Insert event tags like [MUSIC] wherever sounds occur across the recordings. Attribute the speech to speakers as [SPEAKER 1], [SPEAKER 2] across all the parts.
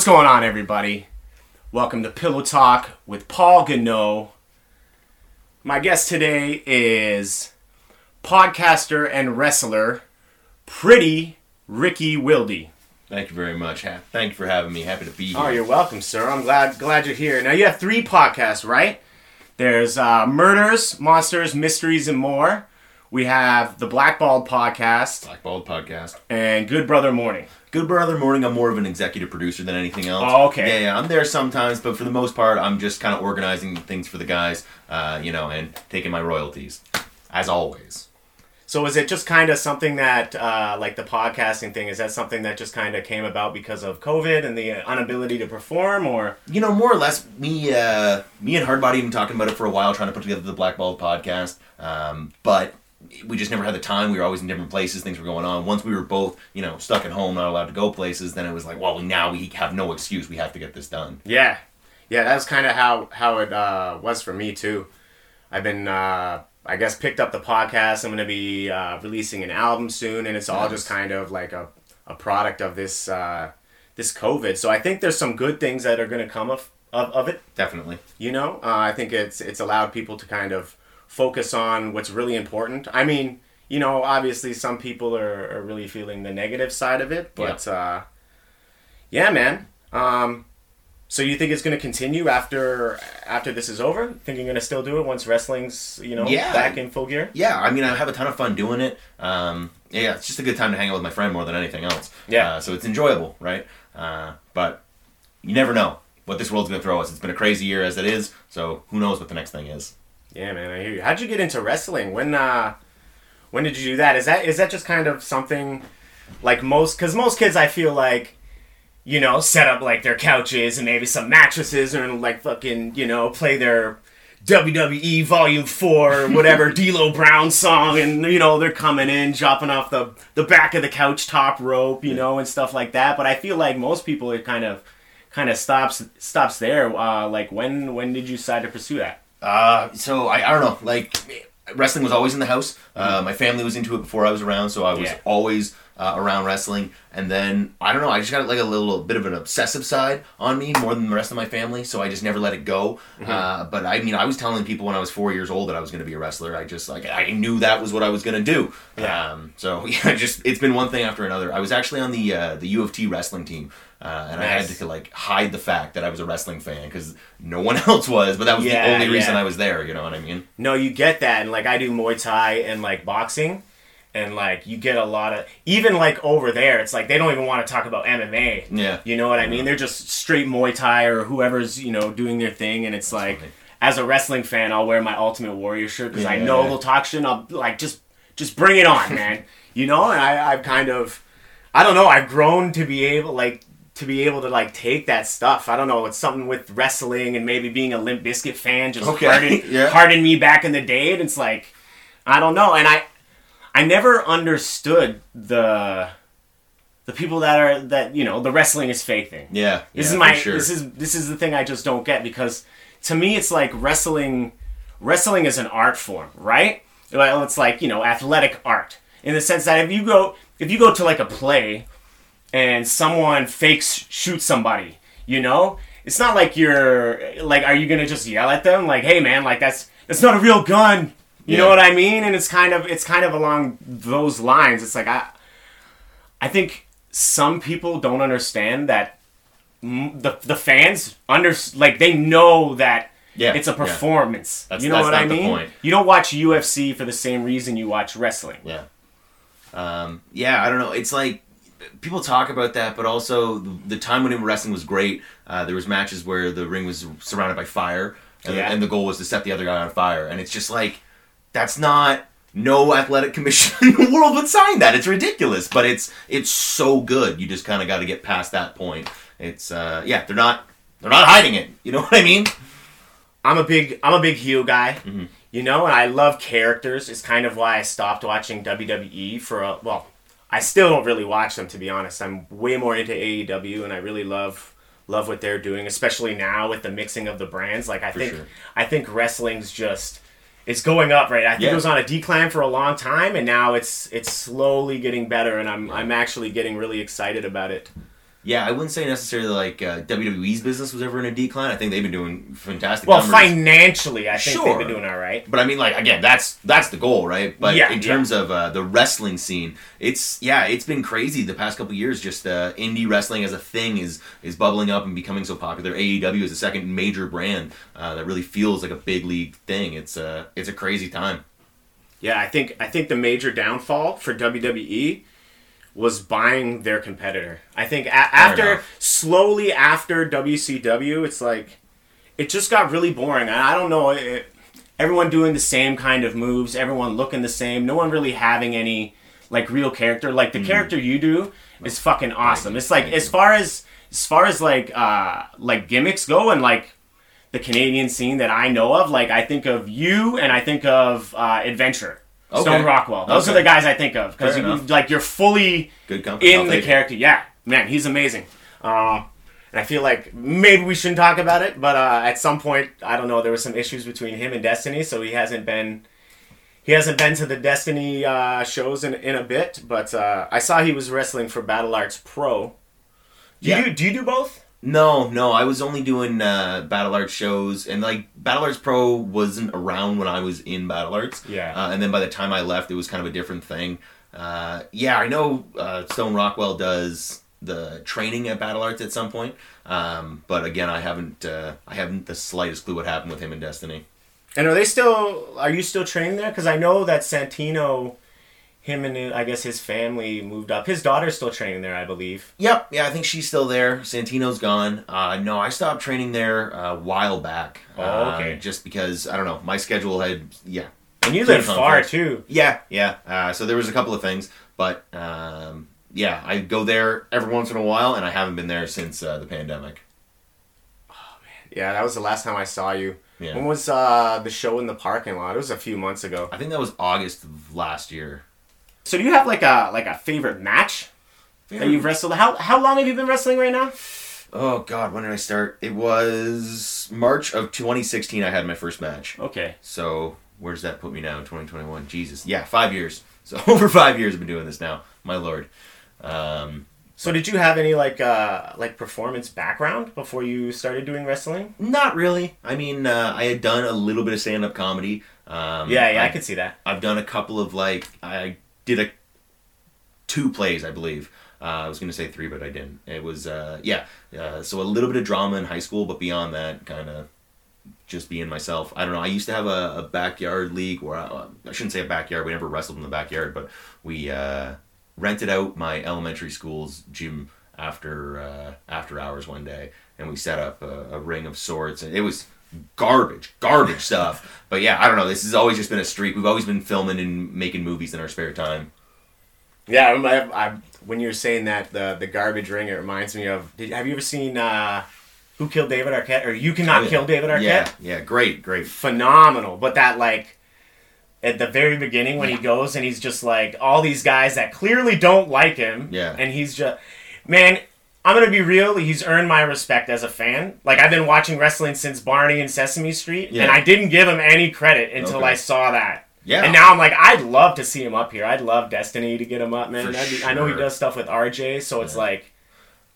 [SPEAKER 1] What's going on, everybody? Welcome to Pillow Talk with Paul Gano. My guest today is podcaster and wrestler, Pretty Ricky Wilde.
[SPEAKER 2] Thank you very much. Ha- Thank you for having me. Happy to be here.
[SPEAKER 1] Oh, you're welcome, sir. I'm glad glad you're here. Now you have three podcasts, right? There's uh, Murders, Monsters, Mysteries, and More. We have the Blackballed podcast
[SPEAKER 2] Blackballed podcast.
[SPEAKER 1] and Good Brother Morning.
[SPEAKER 2] Good Brother Morning. I'm more of an executive producer than anything else.
[SPEAKER 1] Oh, okay.
[SPEAKER 2] Yeah, yeah. I'm there sometimes, but for the most part, I'm just kind of organizing things for the guys, uh, you know, and taking my royalties, as always.
[SPEAKER 1] So is it just kind of something that, uh, like the podcasting thing, is that something that just kind of came about because of COVID and the inability to perform, or
[SPEAKER 2] You know, more or less, me, uh, me and Hardbody have been talking about it for a while, trying to put together the Black Blackballed podcast. Um, but we just never had the time. We were always in different places. Things were going on. Once we were both, you know, stuck at home, not allowed to go places, then it was like, well, now we have no excuse. We have to get this done.
[SPEAKER 1] yeah, yeah, that's kind of how how it uh, was for me too. I've been, uh, I guess, picked up the podcast. I'm going to be uh, releasing an album soon, and it's all
[SPEAKER 2] Nice.
[SPEAKER 1] just kind of like a, a product of this uh, this COVID. So I think there's some good things that are going to come of, of of it.
[SPEAKER 2] Definitely.
[SPEAKER 1] You know, uh, I think it's it's allowed people to kind of focus on what's really important. I mean, you know, obviously some people are, are really feeling the negative side of it, but uh, yeah, man. Um, so you think it's going to continue after after this is over? Think you're going to still do it once wrestling's you know
[SPEAKER 2] Yeah.
[SPEAKER 1] back in full gear?
[SPEAKER 2] yeah, I mean, I have a ton of fun doing it. Um, yeah, it's just a good time to hang out with my friend more than anything else.
[SPEAKER 1] Yeah.
[SPEAKER 2] Uh, so it's enjoyable, right? Uh, but you never know what this world's going to throw us. It's been a crazy year as it is, so who knows what the next thing is.
[SPEAKER 1] Yeah, man, I hear you. How'd you get into wrestling? When uh when did you do that? Is that is that just kind of something like most cuz most kids I feel like you know, set up like their couches and maybe some mattresses and like fucking, you know, play their WWE Volume 4 or [LAUGHS] whatever D'Lo Brown song and you know, they're coming in dropping off the the back of the couch top rope, you know, and stuff like that, but I feel like most people it kind of kind of stops stops there. Uh like when when did you decide to pursue that?
[SPEAKER 2] Uh, so I, I don't know. Like wrestling was always in the house. Uh, my family was into it before I was around, so I was
[SPEAKER 1] Yeah.
[SPEAKER 2] always uh, around wrestling. And then I don't know. I just got like a little bit of an obsessive side on me more than the rest of my family, so I just never let it go. Uh, but I mean, I was telling people when I was four years old that I was going to be a wrestler. I just like I knew that was what I was going to do.
[SPEAKER 1] Yeah.
[SPEAKER 2] Um, so [LAUGHS] yeah, just it's been one thing after another. I was actually on the uh, the U of T wrestling team. Uh, and I had to like hide the fact that I was a wrestling fan because no one [LAUGHS] else was, but that was
[SPEAKER 1] Yeah,
[SPEAKER 2] the only reason
[SPEAKER 1] yeah.
[SPEAKER 2] I was there. You know what I mean?
[SPEAKER 1] No, you get that, and like I do Muay Thai and like boxing, and like you get a lot of even like over there, it's like they don't even want to talk about MMA.
[SPEAKER 2] Yeah.
[SPEAKER 1] You know what I mean? They're just straight Muay Thai or whoever's you know doing their thing, and it's like
[SPEAKER 2] funny.
[SPEAKER 1] as a wrestling fan, I'll wear my Ultimate Warrior shirt because I know
[SPEAKER 2] yeah.
[SPEAKER 1] they'll talk shit. And I'll like just just bring it on, man. [LAUGHS] You know, and I I've kind of I don't know. I've grown to be able like to be able to like take that stuff. I don't know. It's something with wrestling and maybe being a Limp Bizkit fan just
[SPEAKER 2] Okay,
[SPEAKER 1] hardened, [LAUGHS]
[SPEAKER 2] yeah.
[SPEAKER 1] hardened me back in the day. And it's like I don't know. And I I never understood the the people that are that you know the wrestling is fake thing.
[SPEAKER 2] Yeah.
[SPEAKER 1] This
[SPEAKER 2] yeah,
[SPEAKER 1] is my
[SPEAKER 2] sure.
[SPEAKER 1] this is this is the thing I just don't get because to me it's like wrestling wrestling is an art form, right? Well, it's like, you know, athletic art in the sense that if you go if you go to like a play and someone fakes shoot somebody, you know, it's not like you're like are you going to just yell at them like, "Hey man, like that's that's not a real gun." You know what I mean? And it's kind of it's kind of along those lines. It's like I I think some people don't understand that the the fans under like they know that
[SPEAKER 2] Yeah,
[SPEAKER 1] it's a
[SPEAKER 2] yeah.
[SPEAKER 1] performance.
[SPEAKER 2] That's-
[SPEAKER 1] you know
[SPEAKER 2] that's
[SPEAKER 1] what I mean? You don't watch UFC for the same reason you watch wrestling.
[SPEAKER 2] Yeah. Um, yeah, I don't know. It's like people talk about that, but also the, the time when wrestling was great. Uh, there was matches where the ring was surrounded by fire, and,
[SPEAKER 1] Yeah.
[SPEAKER 2] and the goal was to set the other guy on fire. And it's just like that's not no athletic [LAUGHS] commission in the world would sign that. It's ridiculous, but it's it's so good. You just kind of got to get past that point. It's uh, yeah, they're not they're not hiding it. You know [LAUGHS] what I mean?
[SPEAKER 1] I'm a big I'm a big heel guy.
[SPEAKER 2] Mm-hmm.
[SPEAKER 1] You know, and I love characters. It's kind of why I stopped watching WWE for a well, I still don't really watch them to be honest. I'm way more into AEW and I really love love what they're doing, especially now with the mixing of the brands. Like I think
[SPEAKER 2] sure.
[SPEAKER 1] I think wrestling's just it's going up, right? I think
[SPEAKER 2] Yeah.
[SPEAKER 1] it was on a decline for a long time and now it's it's slowly getting better and I'm I'm actually getting really excited about it.
[SPEAKER 2] Yeah, I wouldn't say necessarily like uh, WWE's business was ever in a decline. I think they've been doing fantastic.
[SPEAKER 1] Well,
[SPEAKER 2] numbers.
[SPEAKER 1] financially, I think
[SPEAKER 2] Sure.
[SPEAKER 1] they've been doing all right.
[SPEAKER 2] But I mean, like again, that's that's the goal, right? But
[SPEAKER 1] Yeah,
[SPEAKER 2] in
[SPEAKER 1] yeah.
[SPEAKER 2] terms of uh, the wrestling scene, it's yeah, it's been crazy the past couple years. Just uh, indie wrestling as a thing is is bubbling up and becoming so popular. AEW is the second major brand uh, that really feels like a big league thing. It's uh, it's a crazy time.
[SPEAKER 1] Yeah, I think I think the major downfall for WWE was buying their competitor. I think a- after slowly after WCW, it's like it just got really boring. I don't know, it, everyone doing the same kind of moves, everyone looking the same, no one really having any like real character. Like the character you do is fucking awesome. It's like as far as as far as like uh like gimmicks go and like the Canadian scene that I know of, like I think of you and I think of uh, Adventure.
[SPEAKER 2] Okay.
[SPEAKER 1] Stone Rockwell. Those
[SPEAKER 2] Okay.
[SPEAKER 1] are the guys I think of because
[SPEAKER 2] enough.
[SPEAKER 1] like you're fully
[SPEAKER 2] Good company. I'll
[SPEAKER 1] in the
[SPEAKER 2] take it.
[SPEAKER 1] character. Yeah, man, he's amazing. Uh, and I feel like maybe we shouldn't talk about it, but uh, at some point, I don't know, there was some issues between him and Destiny, so he hasn't been he hasn't been to the Destiny uh, shows in in a bit. But uh, I saw he was wrestling for Battle Arts Pro. Do
[SPEAKER 2] Yeah.
[SPEAKER 1] you do you do both?
[SPEAKER 2] No, no, I was only doing uh, Battle Arts shows, and like Battle Arts Pro wasn't around when I was in Battle Arts.
[SPEAKER 1] Yeah.
[SPEAKER 2] Uh, and then by the time I left, it was kind of a different thing. Uh, yeah, I know uh, Stone Rockwell does the training at Battle Arts at some point, um, but again, I haven't, uh, I haven't the slightest clue what happened with him in Destiny.
[SPEAKER 1] And are they still? Are you still training there? Because I know that Santino, him and I guess his family moved up. His daughter's still training there, I believe.
[SPEAKER 2] Yep, yeah, I think she's still there. Santino's gone. Uh, no, I stopped training there a while back.
[SPEAKER 1] Oh,
[SPEAKER 2] uh,
[SPEAKER 1] okay.
[SPEAKER 2] just because I don't know, my schedule had yeah
[SPEAKER 1] And you live far too.
[SPEAKER 2] Yeah, yeah. Uh, so there was a couple of things, but um, yeah, I go there every once in a while, and I haven't been there since uh, the pandemic.
[SPEAKER 1] Oh man, yeah, that was the last time I saw you.
[SPEAKER 2] Yeah.
[SPEAKER 1] When was uh, the show in the parking lot? It was a few months ago.
[SPEAKER 2] I think that was August of last year.
[SPEAKER 1] So do you have like a like a favorite match that you've wrestled? How how long have you been wrestling right now?
[SPEAKER 2] Oh God, when did I start? It was March of 2016. I had my first match.
[SPEAKER 1] Okay.
[SPEAKER 2] So where does that put me now? in 2021. Jesus, yeah, five years. [LAUGHS] So over five years, I've been doing this now. My lord. Um,
[SPEAKER 1] So did you have any like uh like performance background before you started doing wrestling?
[SPEAKER 2] not really. I mean, uh, I had done a little bit of stand-up comedy. Um,
[SPEAKER 1] Yeah, yeah, I,
[SPEAKER 2] I
[SPEAKER 1] could see that.
[SPEAKER 2] I've done a couple of like I did a two plays, I believe. Uh, I was gonna say three, but I didn't. It was uh, yeah. Uh, so a little bit of drama in high school, but beyond that, kind of just being myself. I don't know. I used to have a, a backyard league where I, I shouldn't say a backyard. We never wrestled in the backyard, but we uh, rented out my elementary school's gym after uh, after hours one day, and we set up a, a ring of sorts, and it was garbage, garbage stuff. But yeah, I don't know. This has always just been a streak. We've always been filming and making movies in our spare time.
[SPEAKER 1] Yeah, I, I, I, when you were saying that the the garbage ring, it reminds me of. Did, have you ever seen uh, Who Killed David Arquette? Or You Cannot
[SPEAKER 2] Oh, yeah.
[SPEAKER 1] Kill David Arquette?
[SPEAKER 2] Yeah, yeah, great, great.
[SPEAKER 1] phenomenal. But that like at the very beginning when he goes and he's just like all these guys that clearly don't like him.
[SPEAKER 2] Yeah.
[SPEAKER 1] And he's just man, I'm gonna be real. He's earned my respect as a fan. Like I've been watching wrestling since Barney and Sesame Street,
[SPEAKER 2] Yeah.
[SPEAKER 1] and I didn't give him any credit until
[SPEAKER 2] Okay.
[SPEAKER 1] I saw that.
[SPEAKER 2] Yeah.
[SPEAKER 1] And now I'm like, I'd love to see him up here. I'd love Destiny to get him up, man.
[SPEAKER 2] For
[SPEAKER 1] That'd I know he does stuff with RJ, so it's
[SPEAKER 2] Yeah.
[SPEAKER 1] like,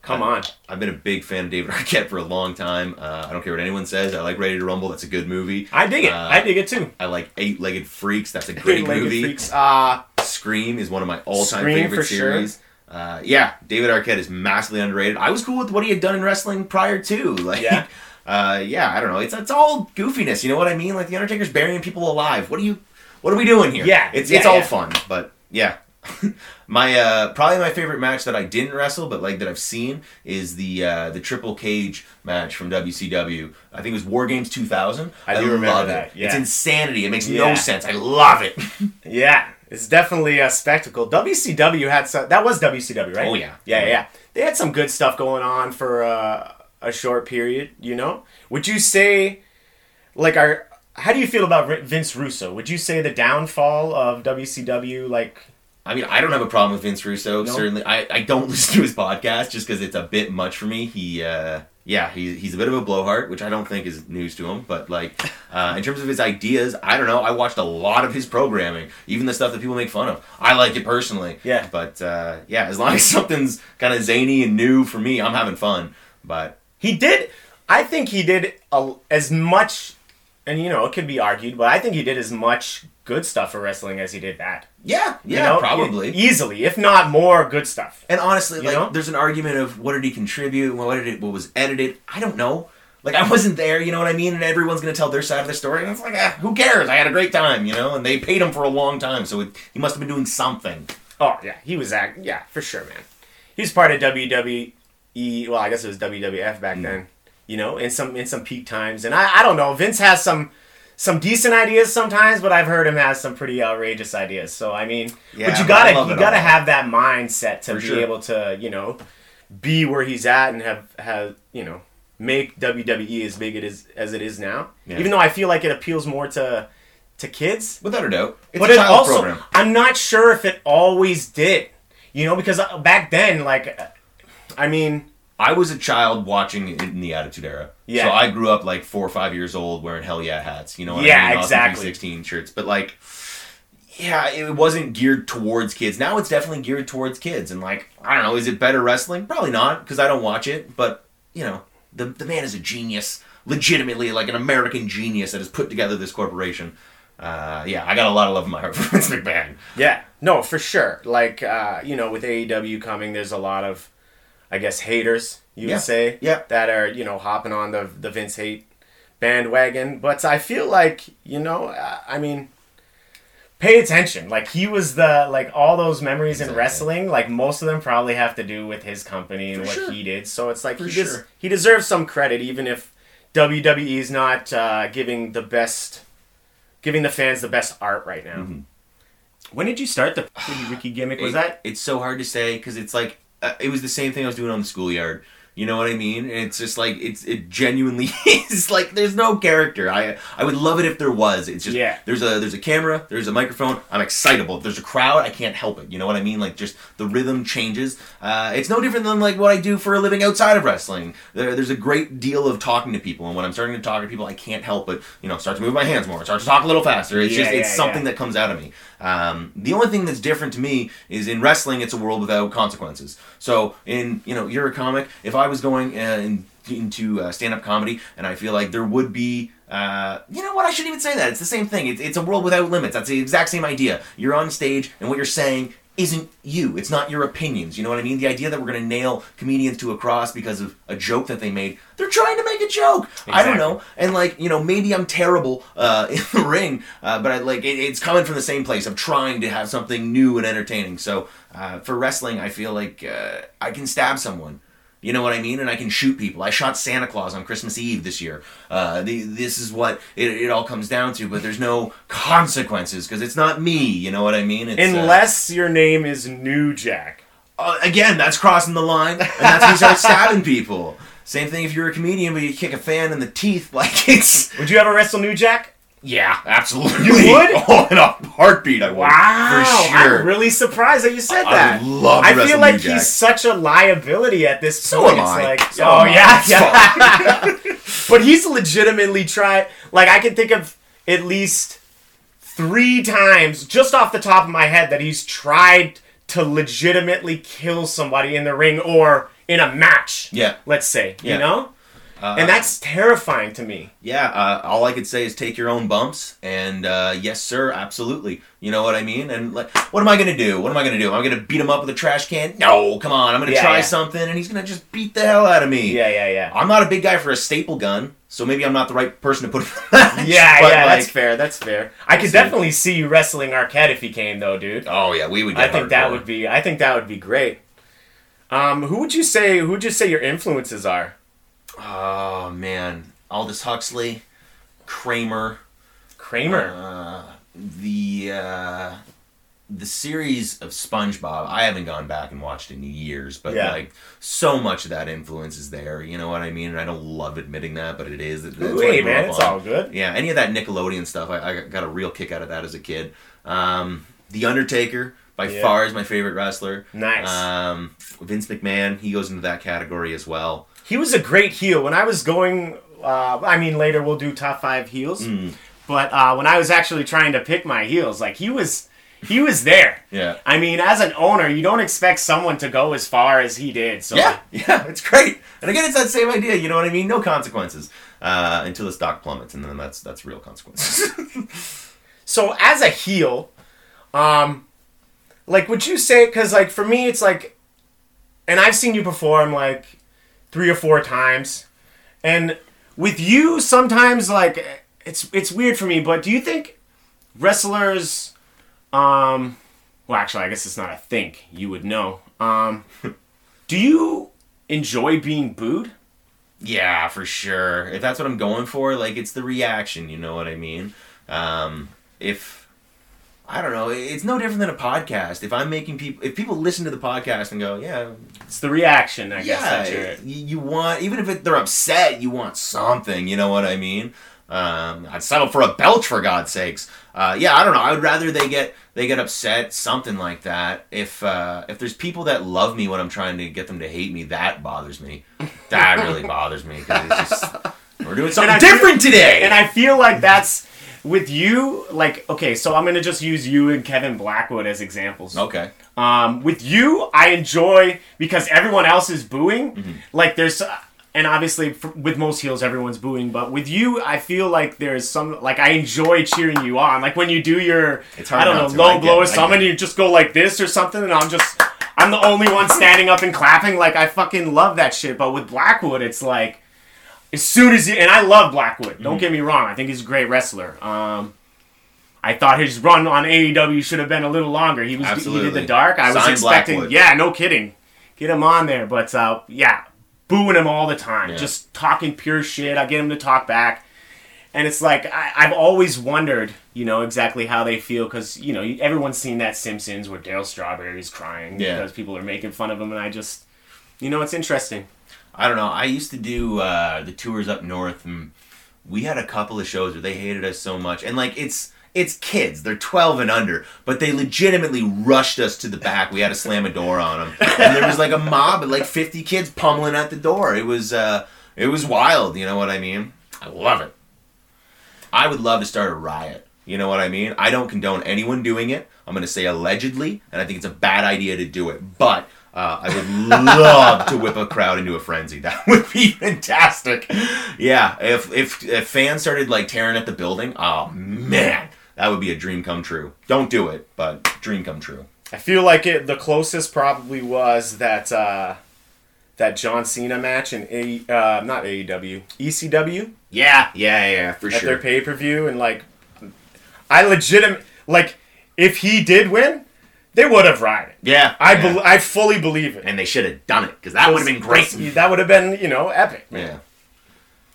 [SPEAKER 1] come
[SPEAKER 2] I-
[SPEAKER 1] on.
[SPEAKER 2] I've been a big fan of David Arquette for a long time. Uh, I don't care what anyone says. I like Ready to Rumble. That's a good movie.
[SPEAKER 1] I dig it.
[SPEAKER 2] Uh,
[SPEAKER 1] I dig it too.
[SPEAKER 2] I like Eight Legged Freaks. That's a [LAUGHS] great
[SPEAKER 1] Eight-Legged
[SPEAKER 2] movie.
[SPEAKER 1] Freaks. Uh,
[SPEAKER 2] Scream is one of my all-time
[SPEAKER 1] Scream,
[SPEAKER 2] favorite
[SPEAKER 1] for sure.
[SPEAKER 2] Uh, yeah, David Arquette is massively underrated. I was cool with what he had done in wrestling prior to. [LAUGHS] Like,
[SPEAKER 1] Yeah.
[SPEAKER 2] uh, yeah, I don't know. It's it's all goofiness. You know what I mean? Like the Undertaker's burying people alive. What are you? What are we doing here?
[SPEAKER 1] Yeah,
[SPEAKER 2] it's
[SPEAKER 1] yeah,
[SPEAKER 2] it's all
[SPEAKER 1] yeah.
[SPEAKER 2] fun. But yeah, [LAUGHS] my uh, probably my favorite match that I didn't wrestle, but like that I've seen is the uh, the Triple Cage match from WCW. I think it was War Games 2000.
[SPEAKER 1] I do remember that,
[SPEAKER 2] It.
[SPEAKER 1] yeah.
[SPEAKER 2] It's insanity. It makes
[SPEAKER 1] Yeah.
[SPEAKER 2] no sense. I love it. [LAUGHS]
[SPEAKER 1] Yeah, it's definitely a spectacle. WCW had some. That was WCW, right?
[SPEAKER 2] Oh, yeah.
[SPEAKER 1] yeah, yeah. They had some good stuff going on for uh, a short period. You know, would you say, like, our? How do you feel about Vince Russo? Would you say the downfall of WCW, like,
[SPEAKER 2] I mean, I don't have a problem with Vince Russo.
[SPEAKER 1] No?
[SPEAKER 2] Certainly, I, I don't [LAUGHS] listen to his podcast just because it's a bit much for me. He uh, yeah, he's, he's a bit of a blowhard, which I don't think is news to him. But like, [LAUGHS] uh, in terms of his ideas, I don't know. I watched a lot of his programming, even the stuff that people make fun of. I like it personally.
[SPEAKER 1] Yeah.
[SPEAKER 2] But uh, yeah, as long as [LAUGHS] something's kind of zany and new for me, I'm having fun. But
[SPEAKER 1] He did. I think he did a, as much, and you know it could be argued, but I think he did as much good stuff for wrestling as he did bad.
[SPEAKER 2] yeah,
[SPEAKER 1] You
[SPEAKER 2] yeah,
[SPEAKER 1] know?
[SPEAKER 2] probably.
[SPEAKER 1] Easily, if not more, good stuff.
[SPEAKER 2] And honestly,
[SPEAKER 1] You
[SPEAKER 2] like,
[SPEAKER 1] know?
[SPEAKER 2] there's an argument of what did he contribute, what did it, what was edited. I don't know. Like I wasn't there, you know what I mean? And everyone's gonna tell their side of the story, and it's like, ah, who cares? I had a great time, you know. And they paid him for a long time, so it, he must have been doing something.
[SPEAKER 1] Oh yeah, he was act. Yeah, for sure, man. He was part of WWE. Well, I guess it was WWF back then. You know, in some in some peak times, and I I don't know. Vince has some some decent ideas sometimes, but I've heard him has some pretty outrageous ideas. So I mean,
[SPEAKER 2] Yeah,
[SPEAKER 1] but you gotta you gotta
[SPEAKER 2] all.
[SPEAKER 1] have that mindset to
[SPEAKER 2] For
[SPEAKER 1] be
[SPEAKER 2] sure.
[SPEAKER 1] able to you know be where he's at and have have you know make WWE as big it is as it is now.
[SPEAKER 2] Yeah.
[SPEAKER 1] Even though I feel like it appeals more to to kids
[SPEAKER 2] Without a doubt, it's
[SPEAKER 1] but
[SPEAKER 2] a
[SPEAKER 1] it also
[SPEAKER 2] program.
[SPEAKER 1] i'm not sure if it always did you know because uh, back then like i mean
[SPEAKER 2] I was a child watching it in the Attitude Era.
[SPEAKER 1] Yeah.
[SPEAKER 2] So I grew up like four or five years old wearing Hell Yeah hats. You know what
[SPEAKER 1] Yeah,
[SPEAKER 2] I mean?
[SPEAKER 1] Exactly.
[SPEAKER 2] 16 shirts. But like, yeah, it wasn't geared towards kids. Now it's definitely geared towards kids. And like, I don't know, is it better wrestling? Probably not, because I don't watch it. But, you know, the, the man is a genius. Legitimately, like an American genius that has put together this corporation. Uh, yeah, I got a lot of love in my heart for [LAUGHS] Vince McMahon.
[SPEAKER 1] yeah no for sure like uh you know with aew coming there's a lot of i guess haters you
[SPEAKER 2] Yeah.
[SPEAKER 1] would say
[SPEAKER 2] Yeah.
[SPEAKER 1] that are you know hopping on the the vince hate bandwagon. But i feel like you know uh, i mean pay attention. Like he was the like all those memories in wrestling like most of them probably have to do with his company and
[SPEAKER 2] For
[SPEAKER 1] what
[SPEAKER 2] sure.
[SPEAKER 1] he did. So it's like
[SPEAKER 2] For
[SPEAKER 1] he, des- he deserves some credit even if wwe is not uh, giving the best giving the fans the best art right now. When did you start the [SIGHS] Ricky gimmick? Was
[SPEAKER 2] It-
[SPEAKER 1] that
[SPEAKER 2] It's so hard to say because it's like it was the same thing I was doing on the schoolyard. You know what I mean? And it's just like it's it genuinely [LAUGHS] is like there's no character. I I would love it if there was. It's just
[SPEAKER 1] Yeah.
[SPEAKER 2] there's a there's a camera, there's a microphone. I'm excitable. If there's a crowd, I can't help it. You know what I mean? Like just the rhythm changes. Uh, it's no different than like what I do for a living outside of wrestling. There, there's a great deal of talking to people, and when I'm starting to talk to people, I can't help but you know start to move my hands more, start to talk a little faster. It's
[SPEAKER 1] Yeah,
[SPEAKER 2] just it's
[SPEAKER 1] yeah,
[SPEAKER 2] something
[SPEAKER 1] yeah.
[SPEAKER 2] that comes out of me. Um, the only thing that's different to me is in wrestling, it's a world without consequences. So in you know, you're a comic. If I was going uh, in, into uh, stand-up comedy, and I feel like there would be. Uh, you know what? I shouldn't even say that. It's the same thing. It's, it's a world without limits. That's the exact same idea. You're on stage, and what you're saying isn't you. It's not your opinions. You know what I mean? The idea that we're going to nail comedians to a cross because of a joke that they made. They're trying to make a joke. I don't know. And like you know, maybe I'm terrible uh, [LAUGHS] in the ring, uh, but I like it, it's coming from the same place of trying to have something new and entertaining. So uh, for wrestling, I feel like uh, I can stab someone. You know what I mean? And I can shoot people. I shot Santa Claus on Christmas Eve this year. Uh, the, this is what it, it all comes down to. But there's no consequences because it's not me. You know what I mean? It's, uh,
[SPEAKER 1] unless your name is new jack
[SPEAKER 2] uh, again, that's crossing the line, and that's when you start stabbing people. Same thing if you're a comedian, but you kick a fan in the teeth. [LAUGHS] Like it's
[SPEAKER 1] would you ever wrestle new jack
[SPEAKER 2] yeah, absolutely.
[SPEAKER 1] You would? [LAUGHS]
[SPEAKER 2] Oh, in a heartbeat, I would.
[SPEAKER 1] wow
[SPEAKER 2] for sure.
[SPEAKER 1] i'm really surprised that you said
[SPEAKER 2] I
[SPEAKER 1] that
[SPEAKER 2] would love
[SPEAKER 1] I feel like
[SPEAKER 2] Jack.
[SPEAKER 1] he's such a liability at this
[SPEAKER 2] So
[SPEAKER 1] point.
[SPEAKER 2] am
[SPEAKER 1] It's
[SPEAKER 2] I.
[SPEAKER 1] like,
[SPEAKER 2] So
[SPEAKER 1] oh
[SPEAKER 2] am I.
[SPEAKER 1] yeah,
[SPEAKER 2] It's
[SPEAKER 1] yeah. [LAUGHS] but he's legitimately tried. Like I can think of at least three times, just off the top of my head, that he's tried to legitimately kill somebody in the ring or in a match.
[SPEAKER 2] Yeah.
[SPEAKER 1] let's say
[SPEAKER 2] Yeah.
[SPEAKER 1] you know,
[SPEAKER 2] Uh,
[SPEAKER 1] and that's terrifying to me.
[SPEAKER 2] yeah. Uh, all I could say is take your own bumps, and uh, yes, sir, absolutely. You know what I mean? And like, what am I gonna do? What am I gonna do? Am I gonna beat him up with a trash can? No, come on. I'm gonna
[SPEAKER 1] Yeah,
[SPEAKER 2] try
[SPEAKER 1] yeah.
[SPEAKER 2] something, and he's gonna just beat the hell out of me.
[SPEAKER 1] Yeah, yeah, yeah.
[SPEAKER 2] I'm not a big guy for a staple gun, so maybe I'm not the right person to put in the match. [LAUGHS]
[SPEAKER 1] Yeah,
[SPEAKER 2] but,
[SPEAKER 1] yeah,
[SPEAKER 2] like,
[SPEAKER 1] that's fair. That's fair. I could
[SPEAKER 2] see.
[SPEAKER 1] definitely see you wrestling Arquette if he came, though, dude.
[SPEAKER 2] Oh yeah, we would.
[SPEAKER 1] I think that would be. I think that would be great. Um, who would you say? Who would you say your influences are?
[SPEAKER 2] Oh man, Aldous Huxley, Kramer,
[SPEAKER 1] Kramer.
[SPEAKER 2] uh, the uh, the series of SpongeBob. I haven't gone back and watched in years, but
[SPEAKER 1] Yeah.
[SPEAKER 2] like so much of that influence is there. You know what I mean? And I don't love admitting that, but it is.
[SPEAKER 1] Ooh, hey, man, it's
[SPEAKER 2] on.
[SPEAKER 1] all good.
[SPEAKER 2] Yeah, any of that Nickelodeon stuff, I, I got a real kick out of that as a kid. Um, the Undertaker, by
[SPEAKER 1] Yeah.
[SPEAKER 2] far is my favorite wrestler.
[SPEAKER 1] Nice.
[SPEAKER 2] Um, Vince McMahon, he goes into that category as well.
[SPEAKER 1] He was a great heel. When I was going, uh, I mean, later we'll do top five heels.
[SPEAKER 2] Mm.
[SPEAKER 1] But uh, when I was actually trying to pick my heels, like he was, he was there.
[SPEAKER 2] Yeah.
[SPEAKER 1] I mean, as an owner, you don't expect someone to go as far as he did. So
[SPEAKER 2] Yeah, yeah, it's great. And again, it's that same idea. You know what I mean? No consequences uh, until the stock plummets, and then that's that's real consequences. [LAUGHS]
[SPEAKER 1] So as a heel, um, like would you say? Because like for me, it's like, and I've seen you perform like three or four times, and with you sometimes like it's it's weird for me. But do you think wrestlers, um, well, actually, I guess it's not a think. You would know. Um, [LAUGHS] do you enjoy being booed?
[SPEAKER 2] yeah, for sure. If that's what I'm going for, like it's the reaction. You know what I mean? Um, if I don't know, it's no different than a podcast. If I'm making people, if people listen to the podcast and go, yeah,
[SPEAKER 1] It's the reaction, I guess.
[SPEAKER 2] yeah,
[SPEAKER 1] you're,
[SPEAKER 2] you, you want even if it, they're upset, you want something. You know what I mean? Um, I'd settle for a belch for God's sakes. Uh, yeah, I don't know. I would rather they get they get upset, something like that. If uh, if there's people that love me when I'm trying to get them to hate me, that bothers me. That really [LAUGHS] bothers me because we're doing something
[SPEAKER 1] feel-
[SPEAKER 2] different today.
[SPEAKER 1] And I feel like that's with you. Like, okay, so I'm gonna just use you and Kevin Blackwood as examples.
[SPEAKER 2] okay.
[SPEAKER 1] Um, with you, I enjoy because everyone else is booing.
[SPEAKER 2] Mm-hmm.
[SPEAKER 1] Like, there's, and obviously f with most heels, everyone's booing. But with you, I feel like there's some like I enjoy cheering you on. Like when you do your,
[SPEAKER 2] It's hard
[SPEAKER 1] I don't know,
[SPEAKER 2] to.
[SPEAKER 1] low blow or something, you just go like this or something, and I'm just. I'm the only one standing up and clapping. Like I fucking love that shit. But with Blackwood, it's like as soon as you and I love Blackwood. Don't get me wrong. I think he's a great wrestler. Um, I thought his run on AEW should have been a little longer. He was he did the dark. I was expecting.
[SPEAKER 2] Blackwood.
[SPEAKER 1] Yeah, no kidding. Get him on there, but uh, yeah, booing him all the time,
[SPEAKER 2] Yeah.
[SPEAKER 1] just talking pure shit. I get him to talk back. And it's like I, I've always wondered, you know, exactly how they feel because you know everyone's seen that Simpsons where Dale Strawberry's crying
[SPEAKER 2] Yeah.
[SPEAKER 1] because people are making fun of him, and I just, you know, it's interesting.
[SPEAKER 2] I don't know. I used to do uh, the tours up north, and we had a couple of shows where they hated us so much, and like it's it's kids, they're twelve and under, but they legitimately rushed us to the back. We had to slam a door on them, and there was like a mob of like fifty kids pummeling at the door. It was uh, it was wild. You know what I mean? I love it. I would love to start a riot. You know what I mean? I don't condone anyone doing it. I'm going to say allegedly, and I think it's a bad idea to do it. But uh, I would love to whip a crowd into a frenzy. [LAUGHS] That would be fantastic. Yeah, if, if if fans started like tearing at the building, oh man, that would be a dream come true. Don't do it, but dream come true.
[SPEAKER 1] I feel like it. The closest probably was that uh, that John Cena match in a uh, not AEW ECW
[SPEAKER 2] Yeah, yeah, yeah, for sure.
[SPEAKER 1] at their pay per view, and like I legitimate like if he did win, they would have rioted.
[SPEAKER 2] Yeah,
[SPEAKER 1] I
[SPEAKER 2] yeah.
[SPEAKER 1] bel I fully believe it.
[SPEAKER 2] and they should have done it because that would have been great.
[SPEAKER 1] That would have been you know epic.
[SPEAKER 2] Yeah.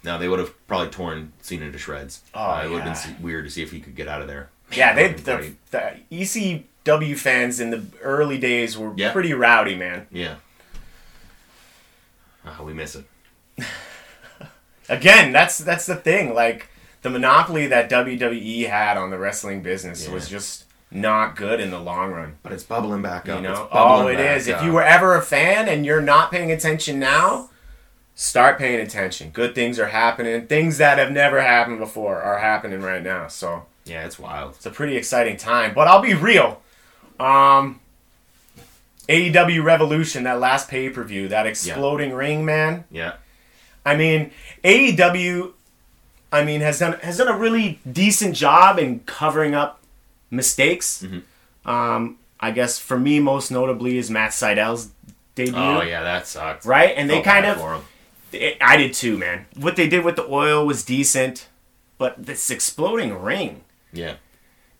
[SPEAKER 2] No, they would have probably torn Cena to shreds.
[SPEAKER 1] Oh,
[SPEAKER 2] uh, it would
[SPEAKER 1] yeah.
[SPEAKER 2] have been weird to see if he could get out of there.
[SPEAKER 1] Yeah, they the, the ECW fans in the early days were
[SPEAKER 2] Yeah.
[SPEAKER 1] pretty rowdy, man.
[SPEAKER 2] Yeah. Oh, we miss it. [LAUGHS]
[SPEAKER 1] Again, that's that's the thing. Like the monopoly that WWE had on the wrestling business
[SPEAKER 2] Yeah.
[SPEAKER 1] was just not good in the long run.
[SPEAKER 2] But it's bubbling back up.
[SPEAKER 1] You know, oh, it is. If you were ever a fan and you're not paying attention now, start paying attention. Good things are happening. Things that have never happened before are happening right now. So
[SPEAKER 2] Yeah, it's wild.
[SPEAKER 1] it's a pretty exciting time. But I'll be real. Um, AEW Revolution, that last pay per view, that exploding ring, man.
[SPEAKER 2] Yeah.
[SPEAKER 1] I mean, AEW, I mean, has done has done a really decent job in covering up mistakes.
[SPEAKER 2] Mm-hmm.
[SPEAKER 1] Um, I guess for me, most notably is Matt Sydal's debut.
[SPEAKER 2] Oh, yeah, that sucked.
[SPEAKER 1] Right, and they kind of, it- I did too, man. What they did with the oil was decent, but this exploding ring,
[SPEAKER 2] Yeah.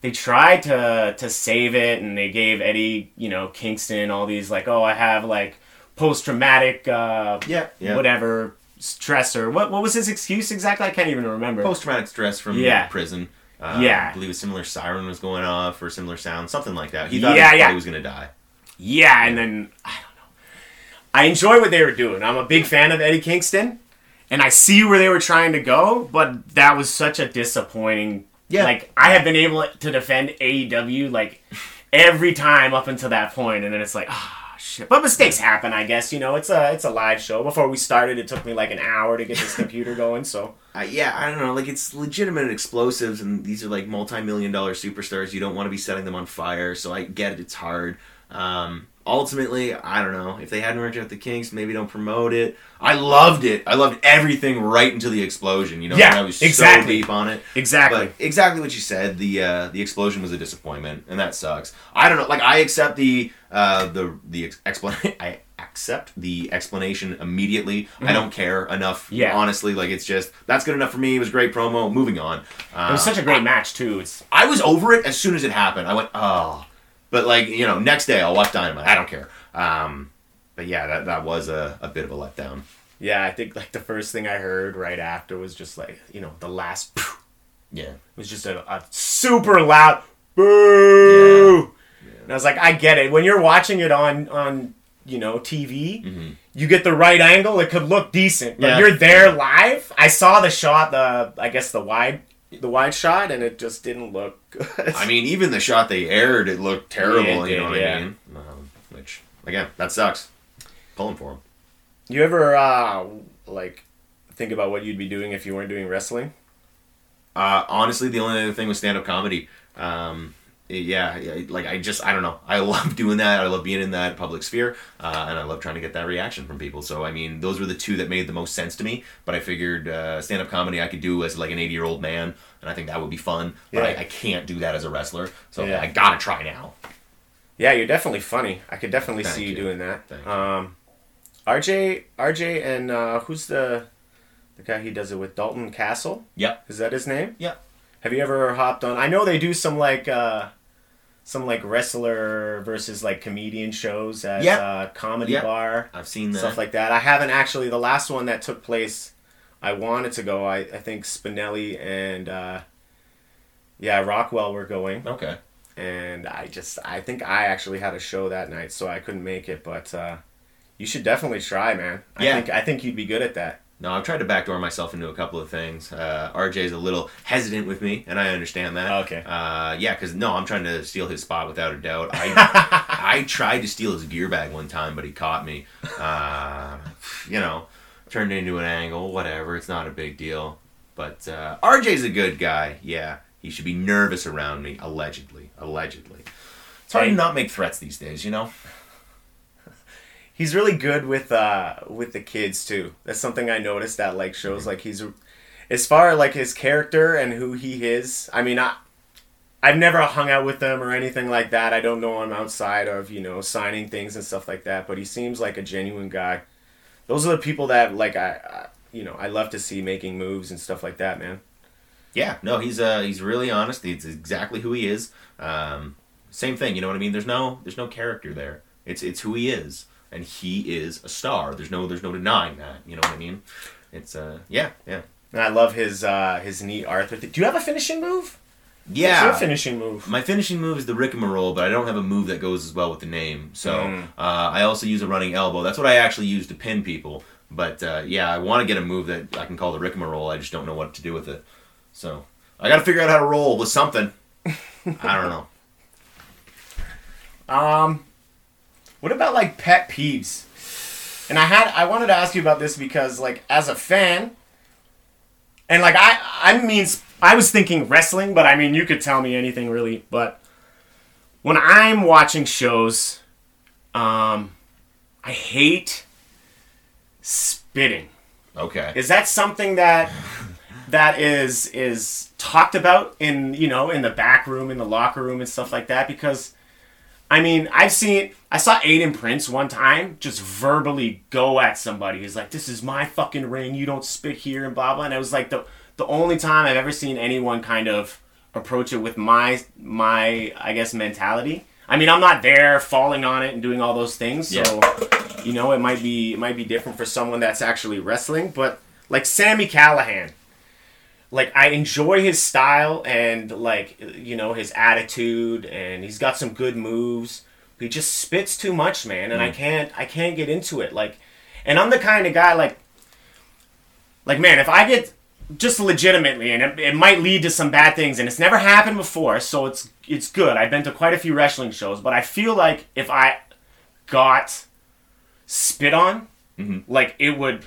[SPEAKER 1] they tried to to save it, and they gave Eddie, you know, Kingston all these like, oh, I have like post traumatic, uh,
[SPEAKER 2] Yeah. Yeah.
[SPEAKER 1] whatever stressor. what what was his excuse exactly? I can't even remember.
[SPEAKER 2] Post traumatic stress from
[SPEAKER 1] Yeah.
[SPEAKER 2] prison. Uh,
[SPEAKER 1] Yeah.
[SPEAKER 2] I believe a similar siren was going off or a similar sound, something like that. He thought
[SPEAKER 1] Yeah,
[SPEAKER 2] he,
[SPEAKER 1] yeah.
[SPEAKER 2] he was going to die.
[SPEAKER 1] yeah, and then I don't know. I enjoy what they were doing. I'm a big fan of Eddie Kingston, and I see where they were trying to go, but that was such a disappointing.
[SPEAKER 2] Yeah.
[SPEAKER 1] Like I have been able to defend AEW like every time up until that point, and then it's like, ah, shit. But mistakes happen, I guess. You know, it's a it's a live show. Before we started, it took me like an hour to get this computer going. So [LAUGHS]
[SPEAKER 2] Uh, yeah, I don't know. Like it's legitimate explosives, and these are like multi-million dollar superstars. You don't want to be setting them on fire. So I get it. It's hard. Um, ultimately, I don't know if they hadn't worked out the kinks. Maybe don't promote it. I loved it. I loved everything right until the explosion. You know,
[SPEAKER 1] Yeah,
[SPEAKER 2] I was
[SPEAKER 1] exactly.
[SPEAKER 2] so deep on it.
[SPEAKER 1] exactly.
[SPEAKER 2] But exactly what you said. The uh, the explosion was a disappointment, and that sucks. I don't know. Like I accept the uh, the the ex- explanation. [LAUGHS] I accept the explanation immediately. I don't care enough.
[SPEAKER 1] Mm-hmm. Yeah.
[SPEAKER 2] honestly, like it's just that's good enough for me. It was great promo. Moving on. Uh,
[SPEAKER 1] it was such a great match too. It's
[SPEAKER 2] I was over it as soon as it happened. I went oh, but like you know, next day I'll watch Dynamite. I don't care. Um, but yeah, that that was a, a bit of a letdown.
[SPEAKER 1] yeah. I think like the first thing I heard right after was just like you know the last. [LAUGHS]
[SPEAKER 2] Yeah.
[SPEAKER 1] It was just a, a super loud boo. And I was like, I get it. When you're watching it on on you know TV, you get the right angle. It could look decent, but
[SPEAKER 2] Yeah.
[SPEAKER 1] you're there live. I saw the shot, the I guess the wide the wide shot, and it just didn't look good.
[SPEAKER 2] I mean, even the shot they aired, it looked terrible.
[SPEAKER 1] Yeah, it
[SPEAKER 2] you know what
[SPEAKER 1] yeah.
[SPEAKER 2] I mean? Um, which again, that sucks. Pulling for him.
[SPEAKER 1] you ever uh like think about what you'd be doing if you weren't doing wrestling?
[SPEAKER 2] Uh, honestly, the only other thing was stand up comedy. Um, yeah, yeah, like I just I don't know. I [LAUGHS] love doing that. I love being in that public sphere, uh, and I love trying to get that reaction from people. So I mean, those were the two that made the most sense to me. But I figured uh, stand up comedy I could do as like an eighty year old man, and I think that would be fun. But
[SPEAKER 1] Yeah.
[SPEAKER 2] I, I can't do that as a wrestler. So
[SPEAKER 1] Yeah.
[SPEAKER 2] I gotta try now.
[SPEAKER 1] Yeah, you're definitely funny. I could definitely
[SPEAKER 2] Thank
[SPEAKER 1] see you,
[SPEAKER 2] you.
[SPEAKER 1] doing that.
[SPEAKER 2] Thank.
[SPEAKER 1] Um, RJ, RJ, and uh, who's the the guy he does it with? Dalton Castle.
[SPEAKER 2] Yep.
[SPEAKER 1] Is that his name?
[SPEAKER 2] Yeah.
[SPEAKER 1] Have you ever hopped on? I know they do some like uh, some like wrestler versus like comedian shows at
[SPEAKER 2] Yeah.
[SPEAKER 1] uh, comedy
[SPEAKER 2] Yeah.
[SPEAKER 1] bar
[SPEAKER 2] I've seen that.
[SPEAKER 1] stuff like that. I haven't actually. The last one that took place, I wanted to go. I I think Spinelli and uh, yeah Rockwell were going
[SPEAKER 2] okay.
[SPEAKER 1] and I just I think I actually had a show that night, so I couldn't make it. But uh, you should definitely try, man. I
[SPEAKER 2] Yeah.
[SPEAKER 1] think I think you'd be good at that.
[SPEAKER 2] No, I've tried to backdoor myself into a couple of things. Uh, RJ's a little hesitant with me, and I understand that.
[SPEAKER 1] Okay.
[SPEAKER 2] Uh, yeah, because no, I'm trying to steal his spot without a doubt. I [LAUGHS] I tried to steal his gear bag one time, but he caught me. Uh, you know, turned into an angle. Whatever, it's not a big deal. But uh, RJ's a good guy. Yeah, he should be nervous around me. Allegedly, allegedly. It's hard
[SPEAKER 1] Hey.
[SPEAKER 2] to not make threats these days, you know. [LAUGHS]
[SPEAKER 1] He's really good with uh with the kids too. That's something I noticed that like shows like he's as far like his character and who he is. I mean, I I've never hung out with him or anything like that. I don't know him outside of you know signing things and stuff like that. But he seems like a genuine guy. Those are the people that like I, I you know I love to see making moves and stuff like that, man.
[SPEAKER 2] Yeah, no, he's uh he's really honest. It's exactly who he is. Um, same thing, you know what I mean? There's no there's no character there. It's it's who he is, and he is a star. There's no there's no denying that. You know what I mean? It's uh yeah yeah
[SPEAKER 1] And I love his uh his knee Arthur. Do you have a finishing move? What's
[SPEAKER 2] yeah.
[SPEAKER 1] your finishing move?
[SPEAKER 2] My finishing move is the rigmarole, but I don't have a move that goes as well with the name. So
[SPEAKER 1] Mm.
[SPEAKER 2] uh, I also use a running elbow. That's what I actually use to pin people. But uh, yeah, I want to get a move that I can call the rigmarole. I just don't know what to do with it. So I got to figure out how to roll with something. [LAUGHS] I don't know.
[SPEAKER 1] Um, what about like pet peeves? And I had I wanted to ask you about this because like as a fan, and like I I mean I was thinking wrestling, but I mean you could tell me anything really. But when I'm watching shows, um, I hate spitting.
[SPEAKER 2] Okay.
[SPEAKER 1] Is that something that [LAUGHS] that is is talked about in you know in the back room in the locker room and stuff like that? Because I mean I've seen I saw Aiden Prince one time just verbally go at somebody. He's like, "This is my fucking ring. You don't spit here," and blah blah. And I was like the the only time I've ever seen anyone kind of approach it with my my I guess mentality. I mean, I'm not there falling on it and doing all those things, so you know, it might be it might be different for someone that's actually wrestling, but like Sami Callihan, like I enjoy his style and like you know his attitude, and he's got some good moves. He just spits too much, man, and I mm. can't I can't get into it. Like, and I'm the kind of guy like, like man, if I get just legitimately, and it, it might lead to some bad things, and it's never happened before, so it's it's good. I've been to quite a few wrestling shows, but I feel like if I got spit on, mm-hmm. like it would,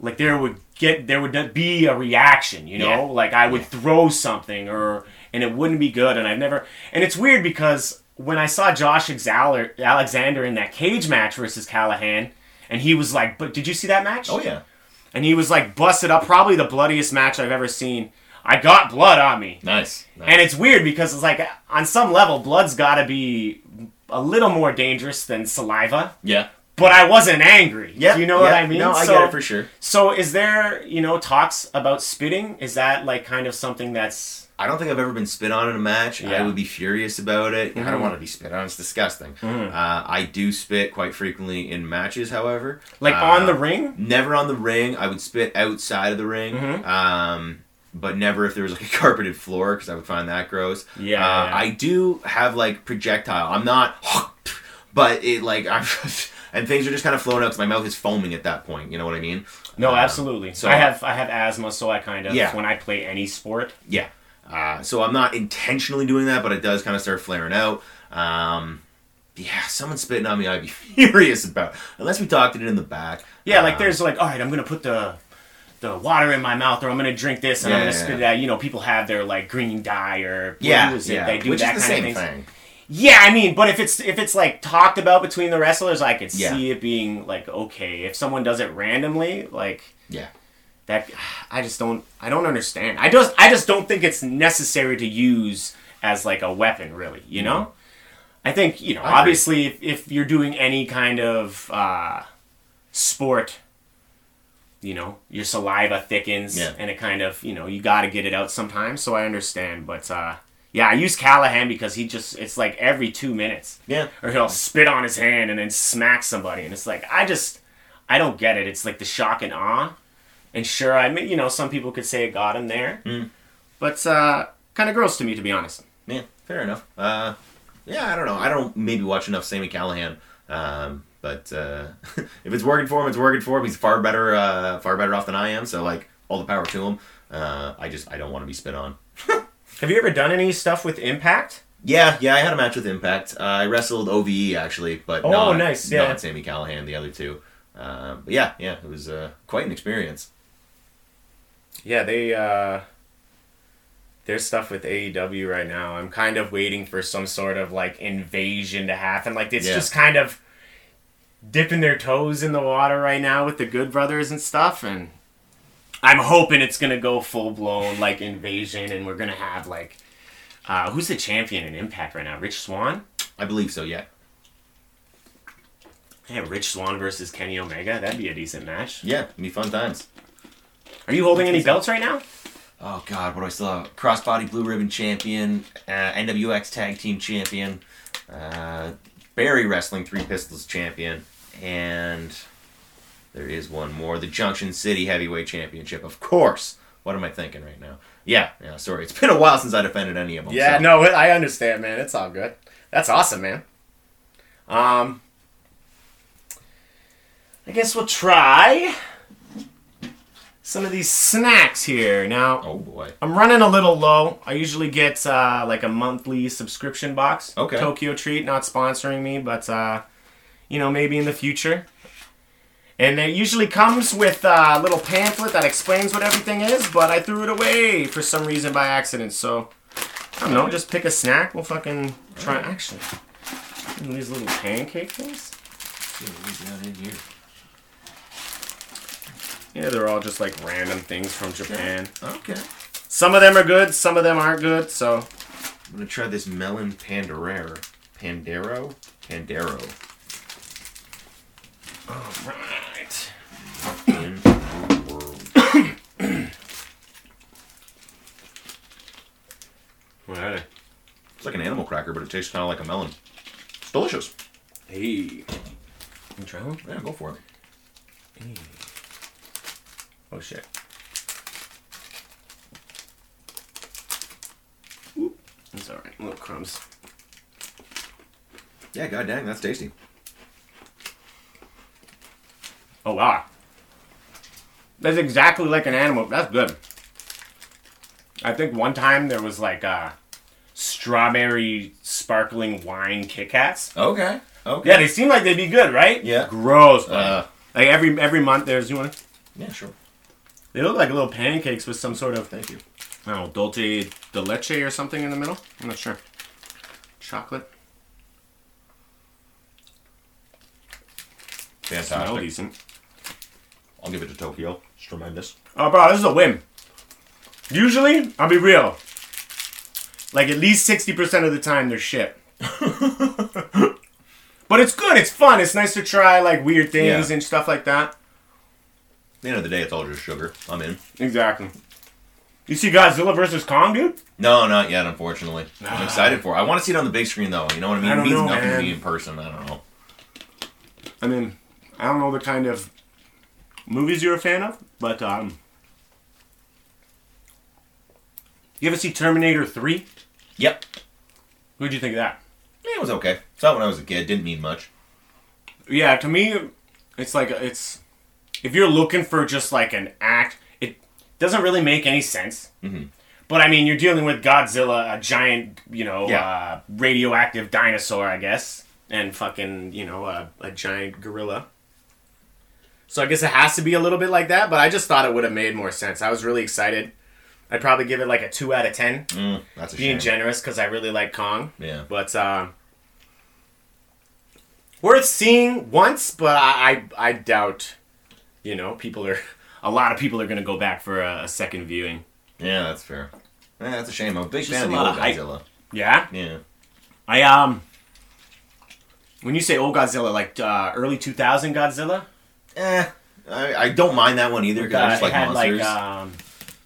[SPEAKER 1] like there would get there would be a reaction, you know,
[SPEAKER 2] Yeah.
[SPEAKER 1] like I would throw something or and it wouldn't be good, and I've never, and it's weird because when I saw Josh Alexander in that cage match versus Callihan, and he was like, but did you see that match?
[SPEAKER 2] Oh yeah.
[SPEAKER 1] And he was like busted up, probably the bloodiest match I've ever seen. I got blood on me.
[SPEAKER 2] Nice. nice.
[SPEAKER 1] And it's weird because it's like on some level, blood's got to be a little more dangerous than saliva.
[SPEAKER 2] yeah.
[SPEAKER 1] But I wasn't angry.
[SPEAKER 2] Yeah.
[SPEAKER 1] Do you know what. I mean?
[SPEAKER 2] No, I
[SPEAKER 1] so,
[SPEAKER 2] get it for sure.
[SPEAKER 1] So is there, you know, talks about spitting? Is that like kind of something that's
[SPEAKER 2] I don't think I've ever been spit on in a match. I would be furious about it. I
[SPEAKER 1] Mhm.
[SPEAKER 2] don't want to be spit on. It's disgusting.
[SPEAKER 1] Mhm.
[SPEAKER 2] Uh, I do spit quite frequently in matches, however.
[SPEAKER 1] like
[SPEAKER 2] Uh,
[SPEAKER 1] on the ring?
[SPEAKER 2] Never on the ring. I would spit outside of the ring.
[SPEAKER 1] Mhm.
[SPEAKER 2] Um, but never if there was like a [LAUGHS] carpeted floor because I would find that gross.
[SPEAKER 1] Yeah,
[SPEAKER 2] Uh,
[SPEAKER 1] yeah.
[SPEAKER 2] I do have like projectile. I'm not, but it like [LAUGHS] I'm. And things are just kind of flowing out because my mouth is foaming at that point. You know what I mean?
[SPEAKER 1] No,
[SPEAKER 2] Um,
[SPEAKER 1] absolutely.
[SPEAKER 2] so-
[SPEAKER 1] I have I have asthma, so I kind of
[SPEAKER 2] Yeah.
[SPEAKER 1] when I play any sport.
[SPEAKER 2] Yeah. Uh, so I'm not intentionally doing that, but it does kind of start flaring out. Um, yeah, someone spitting on me, I'd be [LAUGHS] furious about. Unless we talked it in the back.
[SPEAKER 1] Yeah, like
[SPEAKER 2] Um,
[SPEAKER 1] there's like, all right, I'm gonna put the the water in my mouth, or I'm gonna drink this, and I'm gonna
[SPEAKER 2] yeah,
[SPEAKER 1] spit
[SPEAKER 2] yeah.
[SPEAKER 1] it out. You know, people have their like green dye or
[SPEAKER 2] Yeah,
[SPEAKER 1] it?
[SPEAKER 2] yeah,
[SPEAKER 1] They do
[SPEAKER 2] which
[SPEAKER 1] that
[SPEAKER 2] is the
[SPEAKER 1] kind
[SPEAKER 2] same
[SPEAKER 1] of thing. Yeah, I mean, but if it's if it's like talked about between the wrestlers, I could
[SPEAKER 2] Yeah.
[SPEAKER 1] see it being like okay. If someone does it randomly, like
[SPEAKER 2] Yeah.
[SPEAKER 1] That, I just don't. I don't understand. I just I just don't think it's necessary to use as like a weapon, really. You know. I think you know.
[SPEAKER 2] I
[SPEAKER 1] obviously, if, if you're doing any kind of uh, sport, you know, your saliva thickens,
[SPEAKER 2] Yeah.
[SPEAKER 1] and it kind of you know you got to get it out sometimes. So I understand, but uh, yeah, I use Callihan because he just it's like every two minutes
[SPEAKER 2] Yeah.
[SPEAKER 1] or he'll spit on his hand and then smack somebody and it's like i just i don't get it it's like the shock and awe and sure i mean you know some people could say it got him there
[SPEAKER 2] Mm.
[SPEAKER 1] but uh kind of gross to me to be honest
[SPEAKER 2] Yeah. Fair enough. Uh, yeah, I don't know. I don't maybe watch enough Sami Callihan. Um, but uh, [LAUGHS] if it's working for him, it's working for him. He's far better, uh, far better off than I am. So like, all the power to him. Uh, I just I don't want to be spit on. [LAUGHS]
[SPEAKER 1] have you ever done any stuff with impact
[SPEAKER 2] Yeah, yeah, I had a match with Impact. Uh, I wrestled OVE actually, but
[SPEAKER 1] Oh,
[SPEAKER 2] not,
[SPEAKER 1] nice, yeah.
[SPEAKER 2] not Sami Callihan, the other two. Um, but yeah, yeah, it was uh, quite an experience.
[SPEAKER 1] Yeah they uh there's stuff with AEW right now. I'm kind of waiting for some sort of like invasion to happen. Like it's
[SPEAKER 2] Yeah.
[SPEAKER 1] just kind of dipping their toes in the water right now with the Good Brothers and stuff and I'm hoping it's gonna go full blown like invasion and we're gonna have like uh, who's the champion in Impact right now? Rich Swann?
[SPEAKER 2] I believe so. Yeah,
[SPEAKER 1] Yeah, Rich Swann versus Kenny Omega. That'd be a decent match.
[SPEAKER 2] yeah, be fun times.
[SPEAKER 1] Are you holding any belts right now?
[SPEAKER 2] Oh God, what do I still have? Crossbody Blue Ribbon Champion, uh, NWX Tag Team Champion, uh, Barry Wrestling Three Pistols Champion, and there is one more: the Junction City Heavyweight Championship. Of course. What am I thinking right now? Yeah, yeah. Sorry, it's been a while since I defended any of them.
[SPEAKER 1] Yeah,
[SPEAKER 2] so-
[SPEAKER 1] no, I understand, man. It's all good. That's awesome, man. Um, I guess we'll try some of these snacks here. Now,
[SPEAKER 2] Oh boy.
[SPEAKER 1] I'm running a little low. I usually get uh, like a monthly subscription box.
[SPEAKER 2] Okay.
[SPEAKER 1] Tokyo Treat, not sponsoring me, but uh, you know, maybe in the future. And it usually comes with a little pamphlet that explains what everything is, but I threw it away for some reason by accident. So I don't know, just pick a snack. We'll fucking try. Actually, these little pancake things.
[SPEAKER 2] Yeah, what is that in here?
[SPEAKER 1] Yeah, they're all just like random things from Japan.
[SPEAKER 2] Okay.
[SPEAKER 1] Some of them are good, some of them aren't good. So
[SPEAKER 2] I'm gonna try this melon panderero. Pandero? Pandero.
[SPEAKER 1] all right.
[SPEAKER 2] In the world.
[SPEAKER 1] What are they?
[SPEAKER 2] It's like an animal cracker, but it tastes kind of like a melon. It's delicious.
[SPEAKER 1] Hey. You try one?
[SPEAKER 2] Yeah, go for it.
[SPEAKER 1] Oh shit. Oop. It's alright. Little crumbs.
[SPEAKER 2] Yeah, god dang, that's tasty.
[SPEAKER 1] Oh wow. That's exactly like an animal. That's good. I think one time there was like uh, strawberry sparkling wine Kit Kats.
[SPEAKER 2] Okay. Okay.
[SPEAKER 1] Yeah, they seem like they'd be good, right?
[SPEAKER 2] Yeah.
[SPEAKER 1] Gross.
[SPEAKER 2] Uh,
[SPEAKER 1] like every every month there's you want.
[SPEAKER 2] yeah, sure.
[SPEAKER 1] They look like little pancakes with some sort of
[SPEAKER 2] Thank you.
[SPEAKER 1] I don't know dulce de leche or something in the middle. I'm not sure. Chocolate. Smell
[SPEAKER 2] Fantastic.
[SPEAKER 1] decent.
[SPEAKER 2] I'll give it to Tokyo. It's tremendous.
[SPEAKER 1] Oh, bro, this is a win. Usually, I'll be real. Like at least sixty percent of the time, they're shit. [LAUGHS] but it's good. It's fun. It's nice to try like weird things
[SPEAKER 2] Yeah.
[SPEAKER 1] and stuff like that.
[SPEAKER 2] At the end of the day, it's all just sugar. I'm in.
[SPEAKER 1] Exactly. You see Godzilla versus Kong, dude?
[SPEAKER 2] No, not yet, unfortunately. I'm excited for it. I want to see it on the big screen, though. You know what I mean?
[SPEAKER 1] I
[SPEAKER 2] it means
[SPEAKER 1] know,
[SPEAKER 2] nothing
[SPEAKER 1] man.
[SPEAKER 2] to me in person. I don't know.
[SPEAKER 1] I mean, I don't know the kind of movies you're a fan of, but um, you ever see Terminator Three?
[SPEAKER 2] Yep.
[SPEAKER 1] What'd you think of that?
[SPEAKER 2] Yeah, it was okay. Saw it when I was a kid. Didn't mean much.
[SPEAKER 1] Yeah, to me, it's like it's if you're looking for just like an act, it doesn't really make any sense.
[SPEAKER 2] Mhm.
[SPEAKER 1] But I mean, you're dealing with Godzilla, a giant, you know,
[SPEAKER 2] Yeah.
[SPEAKER 1] uh, radioactive dinosaur, I guess, and fucking, you know, a, a giant gorilla. So I guess it has to be a little bit like that. But I just thought it would have made more sense. I was really excited. I'd probably give it like a two out of ten,
[SPEAKER 2] Mm, that's a
[SPEAKER 1] being
[SPEAKER 2] shame.
[SPEAKER 1] generous because I really like Kong.
[SPEAKER 2] yeah.
[SPEAKER 1] But uh, worth seeing once, but I, I I doubt, you know, people are a lot of people are gonna go back for a, a second viewing.
[SPEAKER 2] Yeah, that's fair. Yeah, that's a shame. I'm a big
[SPEAKER 1] Just
[SPEAKER 2] fan of the old. Godzilla.
[SPEAKER 1] Yeah,
[SPEAKER 2] Yeah.
[SPEAKER 1] I um. When you say old Godzilla, like uh, early two thousand Godzilla,
[SPEAKER 2] Eh, I, I don't mind that one either because I just like
[SPEAKER 1] had
[SPEAKER 2] monsters.
[SPEAKER 1] like um.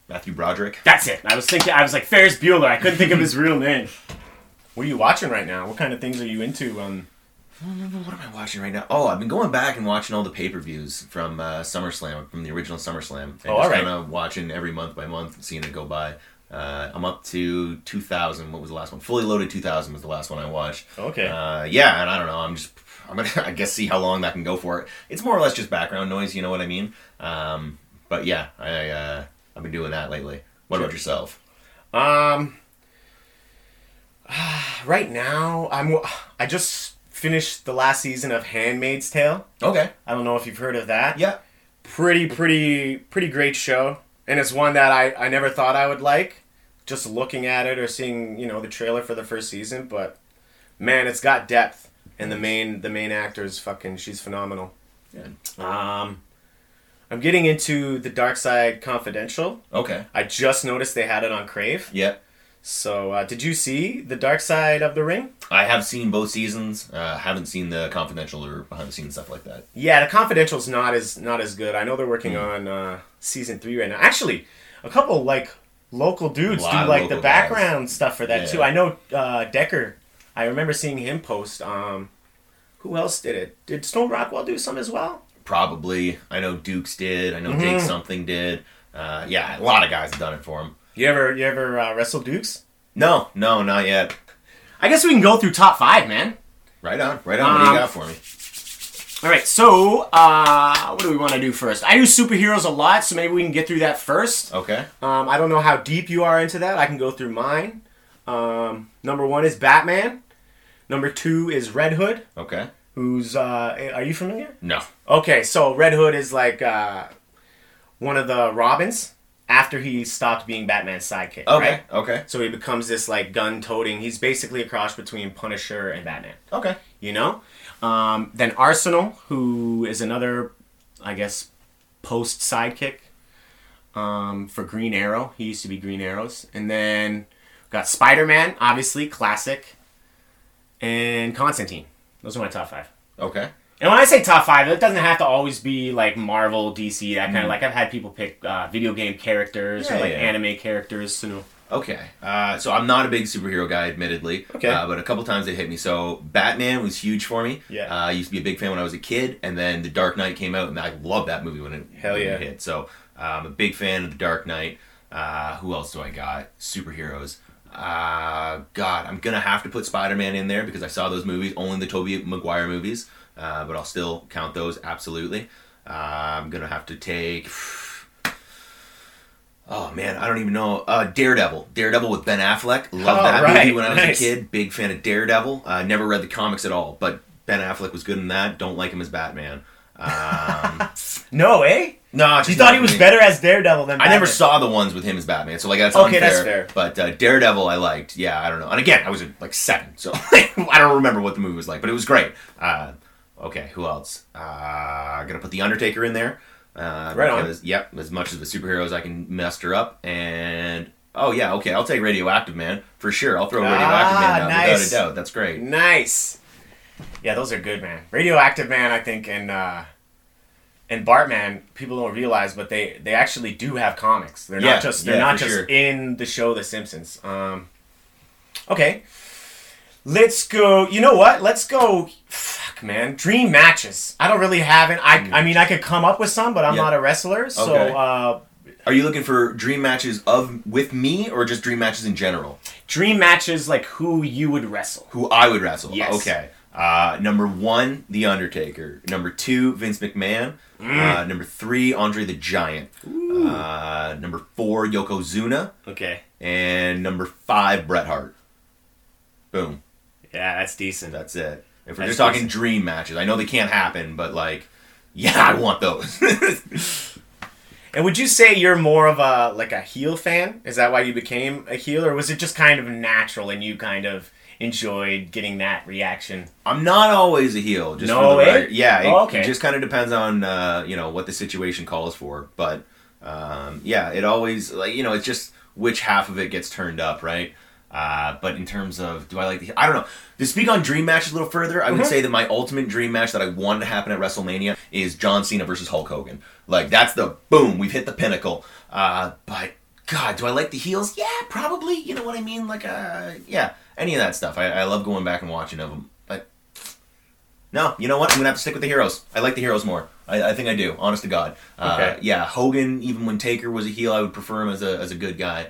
[SPEAKER 2] Matthew Broderick.
[SPEAKER 1] That's it. I was thinking. I was like Ferris Bueller. I couldn't think of his real name. What are you watching right now? What kind of things are you into? Um,
[SPEAKER 2] What am I watching right now? Oh, I've been going back and watching all the pay per views from uh, SummerSlam, from the original SummerSlam. And
[SPEAKER 1] Oh,
[SPEAKER 2] just kind of watching every month by month, seeing it go by. Uh, I'm up to 2000. What was the last one? Fully Loaded 2000 was the last one I watched.
[SPEAKER 1] Okay.
[SPEAKER 2] Uh, yeah, and I don't know. I'm just, I'm gonna, [LAUGHS] I guess, see how long that can go for. It. It's more or less just background noise. You know what I mean? Um, but yeah, I, uh, I've been doing that lately. What about yourself?
[SPEAKER 1] Um, [SIGHS] right now, I'm. I just finished the last season of *Handmaid's Tale*.
[SPEAKER 2] Okay.
[SPEAKER 1] I don't know if you've heard of that.
[SPEAKER 2] Yeah.
[SPEAKER 1] Pretty, pretty, pretty great show, and it's one that I I never thought I would like. Just looking at it or seeing you know the trailer for the first season, but man, it's got depth, and the main the main actor is fucking. She's phenomenal.
[SPEAKER 2] Yeah.
[SPEAKER 1] Um, I'm getting into the Dark Side Confidential.
[SPEAKER 2] Okay.
[SPEAKER 1] I just noticed they had it on Crave.
[SPEAKER 2] Yeah.
[SPEAKER 1] So, uh, did you see the Dark Side of the Ring?
[SPEAKER 2] I have seen both seasons. Uh, haven't seen the confidential or behind the scenes stuff like that.
[SPEAKER 1] Yeah, the Confidential's not as not as good. I know they're working on uh, season three right now. Actually, a couple like local dudes do like the background stuff for that
[SPEAKER 2] Yeah.
[SPEAKER 1] too. I know uh, Decker. I remember seeing him post. Um, who else did it? Did Stone Rockwell do some as well?
[SPEAKER 2] Probably. I know Dukes did. I know
[SPEAKER 1] Mhm.
[SPEAKER 2] Jake something did. Uh, yeah, a lot of guys have done it for him.
[SPEAKER 1] You ever you ever uh, wrestle Dukes?
[SPEAKER 2] No, no, not yet.
[SPEAKER 1] I guess we can go through top five, man.
[SPEAKER 2] Right on, right on. what do
[SPEAKER 1] Um,
[SPEAKER 2] you got for me?
[SPEAKER 1] All right, so uh, what do we want to do first? I do superheroes a lot, so maybe we can get through that first.
[SPEAKER 2] Okay.
[SPEAKER 1] Um, I don't know how deep you are into that. I can go through mine. Um, number one is Batman. Number two is Red Hood.
[SPEAKER 2] Okay.
[SPEAKER 1] Who's uh, are you familiar?
[SPEAKER 2] No.
[SPEAKER 1] Okay, so Red Hood is like uh, one of the Robins after he stopped being Batman's sidekick.
[SPEAKER 2] Okay.
[SPEAKER 1] Right?
[SPEAKER 2] Okay.
[SPEAKER 1] So he becomes this like gun-toting. He's basically a cross between Punisher and Batman.
[SPEAKER 2] Okay.
[SPEAKER 1] You know. Um, then Arsenal, who is another, I guess, post sidekick um, for Green Arrow. He used to be Green Arrows. And then we've got Spider Man, obviously, classic. And Constantine. Those are my top five.
[SPEAKER 2] Okay.
[SPEAKER 1] And when I say top five, it doesn't have to always be like Marvel, DC, that kind of like. I've had people pick uh, video game characters
[SPEAKER 2] Yeah,
[SPEAKER 1] or like
[SPEAKER 2] yeah.
[SPEAKER 1] anime characters. Know.
[SPEAKER 2] Okay. Uh, so I'm not a big superhero guy, admittedly.
[SPEAKER 1] Okay.
[SPEAKER 2] Uh, but a couple times they hit me. So Batman was huge for me.
[SPEAKER 1] Yeah.
[SPEAKER 2] Uh, I used to be a big fan when I was a kid, and then The Dark Knight came out, and I loved that movie when it,
[SPEAKER 1] Hell
[SPEAKER 2] when
[SPEAKER 1] yeah.
[SPEAKER 2] it hit. So I'm a big fan of The Dark Knight. Uh, who else do I got? Superheroes. Uh, God, I'm gonna have to put Spider-Man in there because I saw those movies, only the Tobey Maguire movies. Uh, but I'll still count those absolutely. Uh, I'm gonna have to take Oh man, I don't even know. Uh, Daredevil, Daredevil with Ben Affleck. Love
[SPEAKER 1] Oh,
[SPEAKER 2] that
[SPEAKER 1] right.
[SPEAKER 2] movie when I was
[SPEAKER 1] Nice.
[SPEAKER 2] a kid. Big fan of Daredevil. Uh, never read the comics at all, but Ben Affleck was good in that. Don't like him as Batman. Um, [LAUGHS]
[SPEAKER 1] No, eh?
[SPEAKER 2] no,
[SPEAKER 1] You thought he was
[SPEAKER 2] me.
[SPEAKER 1] better as Daredevil than Batman.
[SPEAKER 2] I never saw the ones with him as Batman, so like that's
[SPEAKER 1] Okay,
[SPEAKER 2] unfair.
[SPEAKER 1] that's fair.
[SPEAKER 2] But uh, Daredevil, I liked. Yeah, I don't know. And again, I was like seven, so [LAUGHS] I don't remember what the movie was like, but it was great. Uh, okay, who else? Uh, I'm gonna put the Undertaker in there. Uh,
[SPEAKER 1] Right on.
[SPEAKER 2] Yep, as much of the superheroes I can muster up, and oh yeah, okay, I'll take Radioactive Man for sure. I'll throw Radioactive
[SPEAKER 1] Ah,
[SPEAKER 2] Man down
[SPEAKER 1] nice.
[SPEAKER 2] without a doubt. That's great.
[SPEAKER 1] Nice. Yeah, those are good, man. Radioactive Man, I think, and uh, and Bartman, people don't realize, but they they actually do have comics. They're
[SPEAKER 2] Yeah,
[SPEAKER 1] not just they're
[SPEAKER 2] yeah,
[SPEAKER 1] not just
[SPEAKER 2] sure.
[SPEAKER 1] in the show The Simpsons. Um, okay, let's go. You know what? Let's go. Man. Dream matches. I don't really have it. I I mean, I could come up with some, but I'm
[SPEAKER 2] Yeah.
[SPEAKER 1] not a wrestler, so.
[SPEAKER 2] Okay.
[SPEAKER 1] Uh,
[SPEAKER 2] Are you looking for dream matches of with me, or just dream matches in general?
[SPEAKER 1] dream matches like who you would wrestle.
[SPEAKER 2] who I would wrestle.
[SPEAKER 1] Yes.
[SPEAKER 2] Okay. Uh, number one, The Undertaker. Number two, Vince McMahon.
[SPEAKER 1] Mm.
[SPEAKER 2] Uh, number three, Andre the Giant. Uh, number four, Yokozuna.
[SPEAKER 1] Okay.
[SPEAKER 2] And number five, Bret Hart. Boom.
[SPEAKER 1] Yeah, that's decent.
[SPEAKER 2] That's it. If we're just talking dream matches, I know they can't happen, but like, yeah, [LAUGHS] I want those. [LAUGHS]
[SPEAKER 1] And would you say you're more of a like a heel fan? Is that why you became a heel, or was it just kind of natural and you kind of enjoyed getting that reaction?
[SPEAKER 2] I'm not always a heel. Just
[SPEAKER 1] No
[SPEAKER 2] for the
[SPEAKER 1] way?
[SPEAKER 2] record. Yeah, it,
[SPEAKER 1] Oh, okay.
[SPEAKER 2] it just kind of depends on uh, you know what the situation calls for. But um, yeah, it always like you know it's just which half of it gets turned up, right? Uh, but in terms of do I like the I don't know. To speak on dream matches a little further, I would
[SPEAKER 1] Mhm.
[SPEAKER 2] say that my ultimate dream match that I wanted to happen at WrestleMania is John Cena versus Hulk Hogan. Like that's the boom, we've hit the pinnacle. Uh, but God, do I like the heels? Yeah, probably. You know what I mean? Like, uh, yeah, any of that stuff. I, I love going back and watching of them. But no, you know what? I'm gonna have to stick with the heroes. I like the heroes more. I, I think I do. Honest to God. Uh,
[SPEAKER 1] Okay.
[SPEAKER 2] Yeah, Hogan. Even when Taker was a heel, I would prefer him as a as a good guy.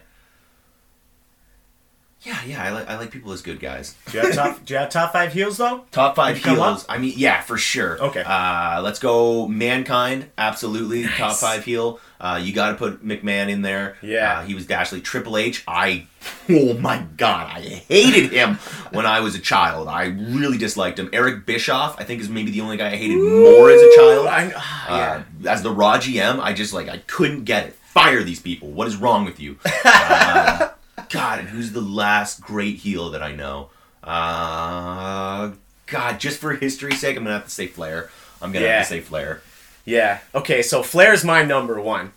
[SPEAKER 2] Yeah, yeah. I like I like people as good guys.
[SPEAKER 1] Do you have top? do you have top five heels though?
[SPEAKER 2] Top five
[SPEAKER 1] Did you come
[SPEAKER 2] heels. I mean, yeah, for sure.
[SPEAKER 1] Okay.
[SPEAKER 2] Uh, let's go. Mankind, absolutely
[SPEAKER 1] Nice.
[SPEAKER 2] top five heel. Uh, you got to put McMahon in there.
[SPEAKER 1] Yeah.
[SPEAKER 2] Uh, he was Dashley. Triple H. I. Oh my God, I hated him when I was a child. I really disliked him. Eric Bischoff, I think, is maybe the only guy I hated more as a child.
[SPEAKER 1] I, ah, yeah.
[SPEAKER 2] Uh, as the Raw GM, I just like I couldn't get it. Fire these people. What is wrong with you? Uh, [LAUGHS] God, and who's the last great heel that I know? Uh, God, just for history's sake, I'm gonna have to say Flair. I'm gonna
[SPEAKER 1] Yeah.
[SPEAKER 2] have to say Flair.
[SPEAKER 1] Yeah. Okay, so Flair's my number one.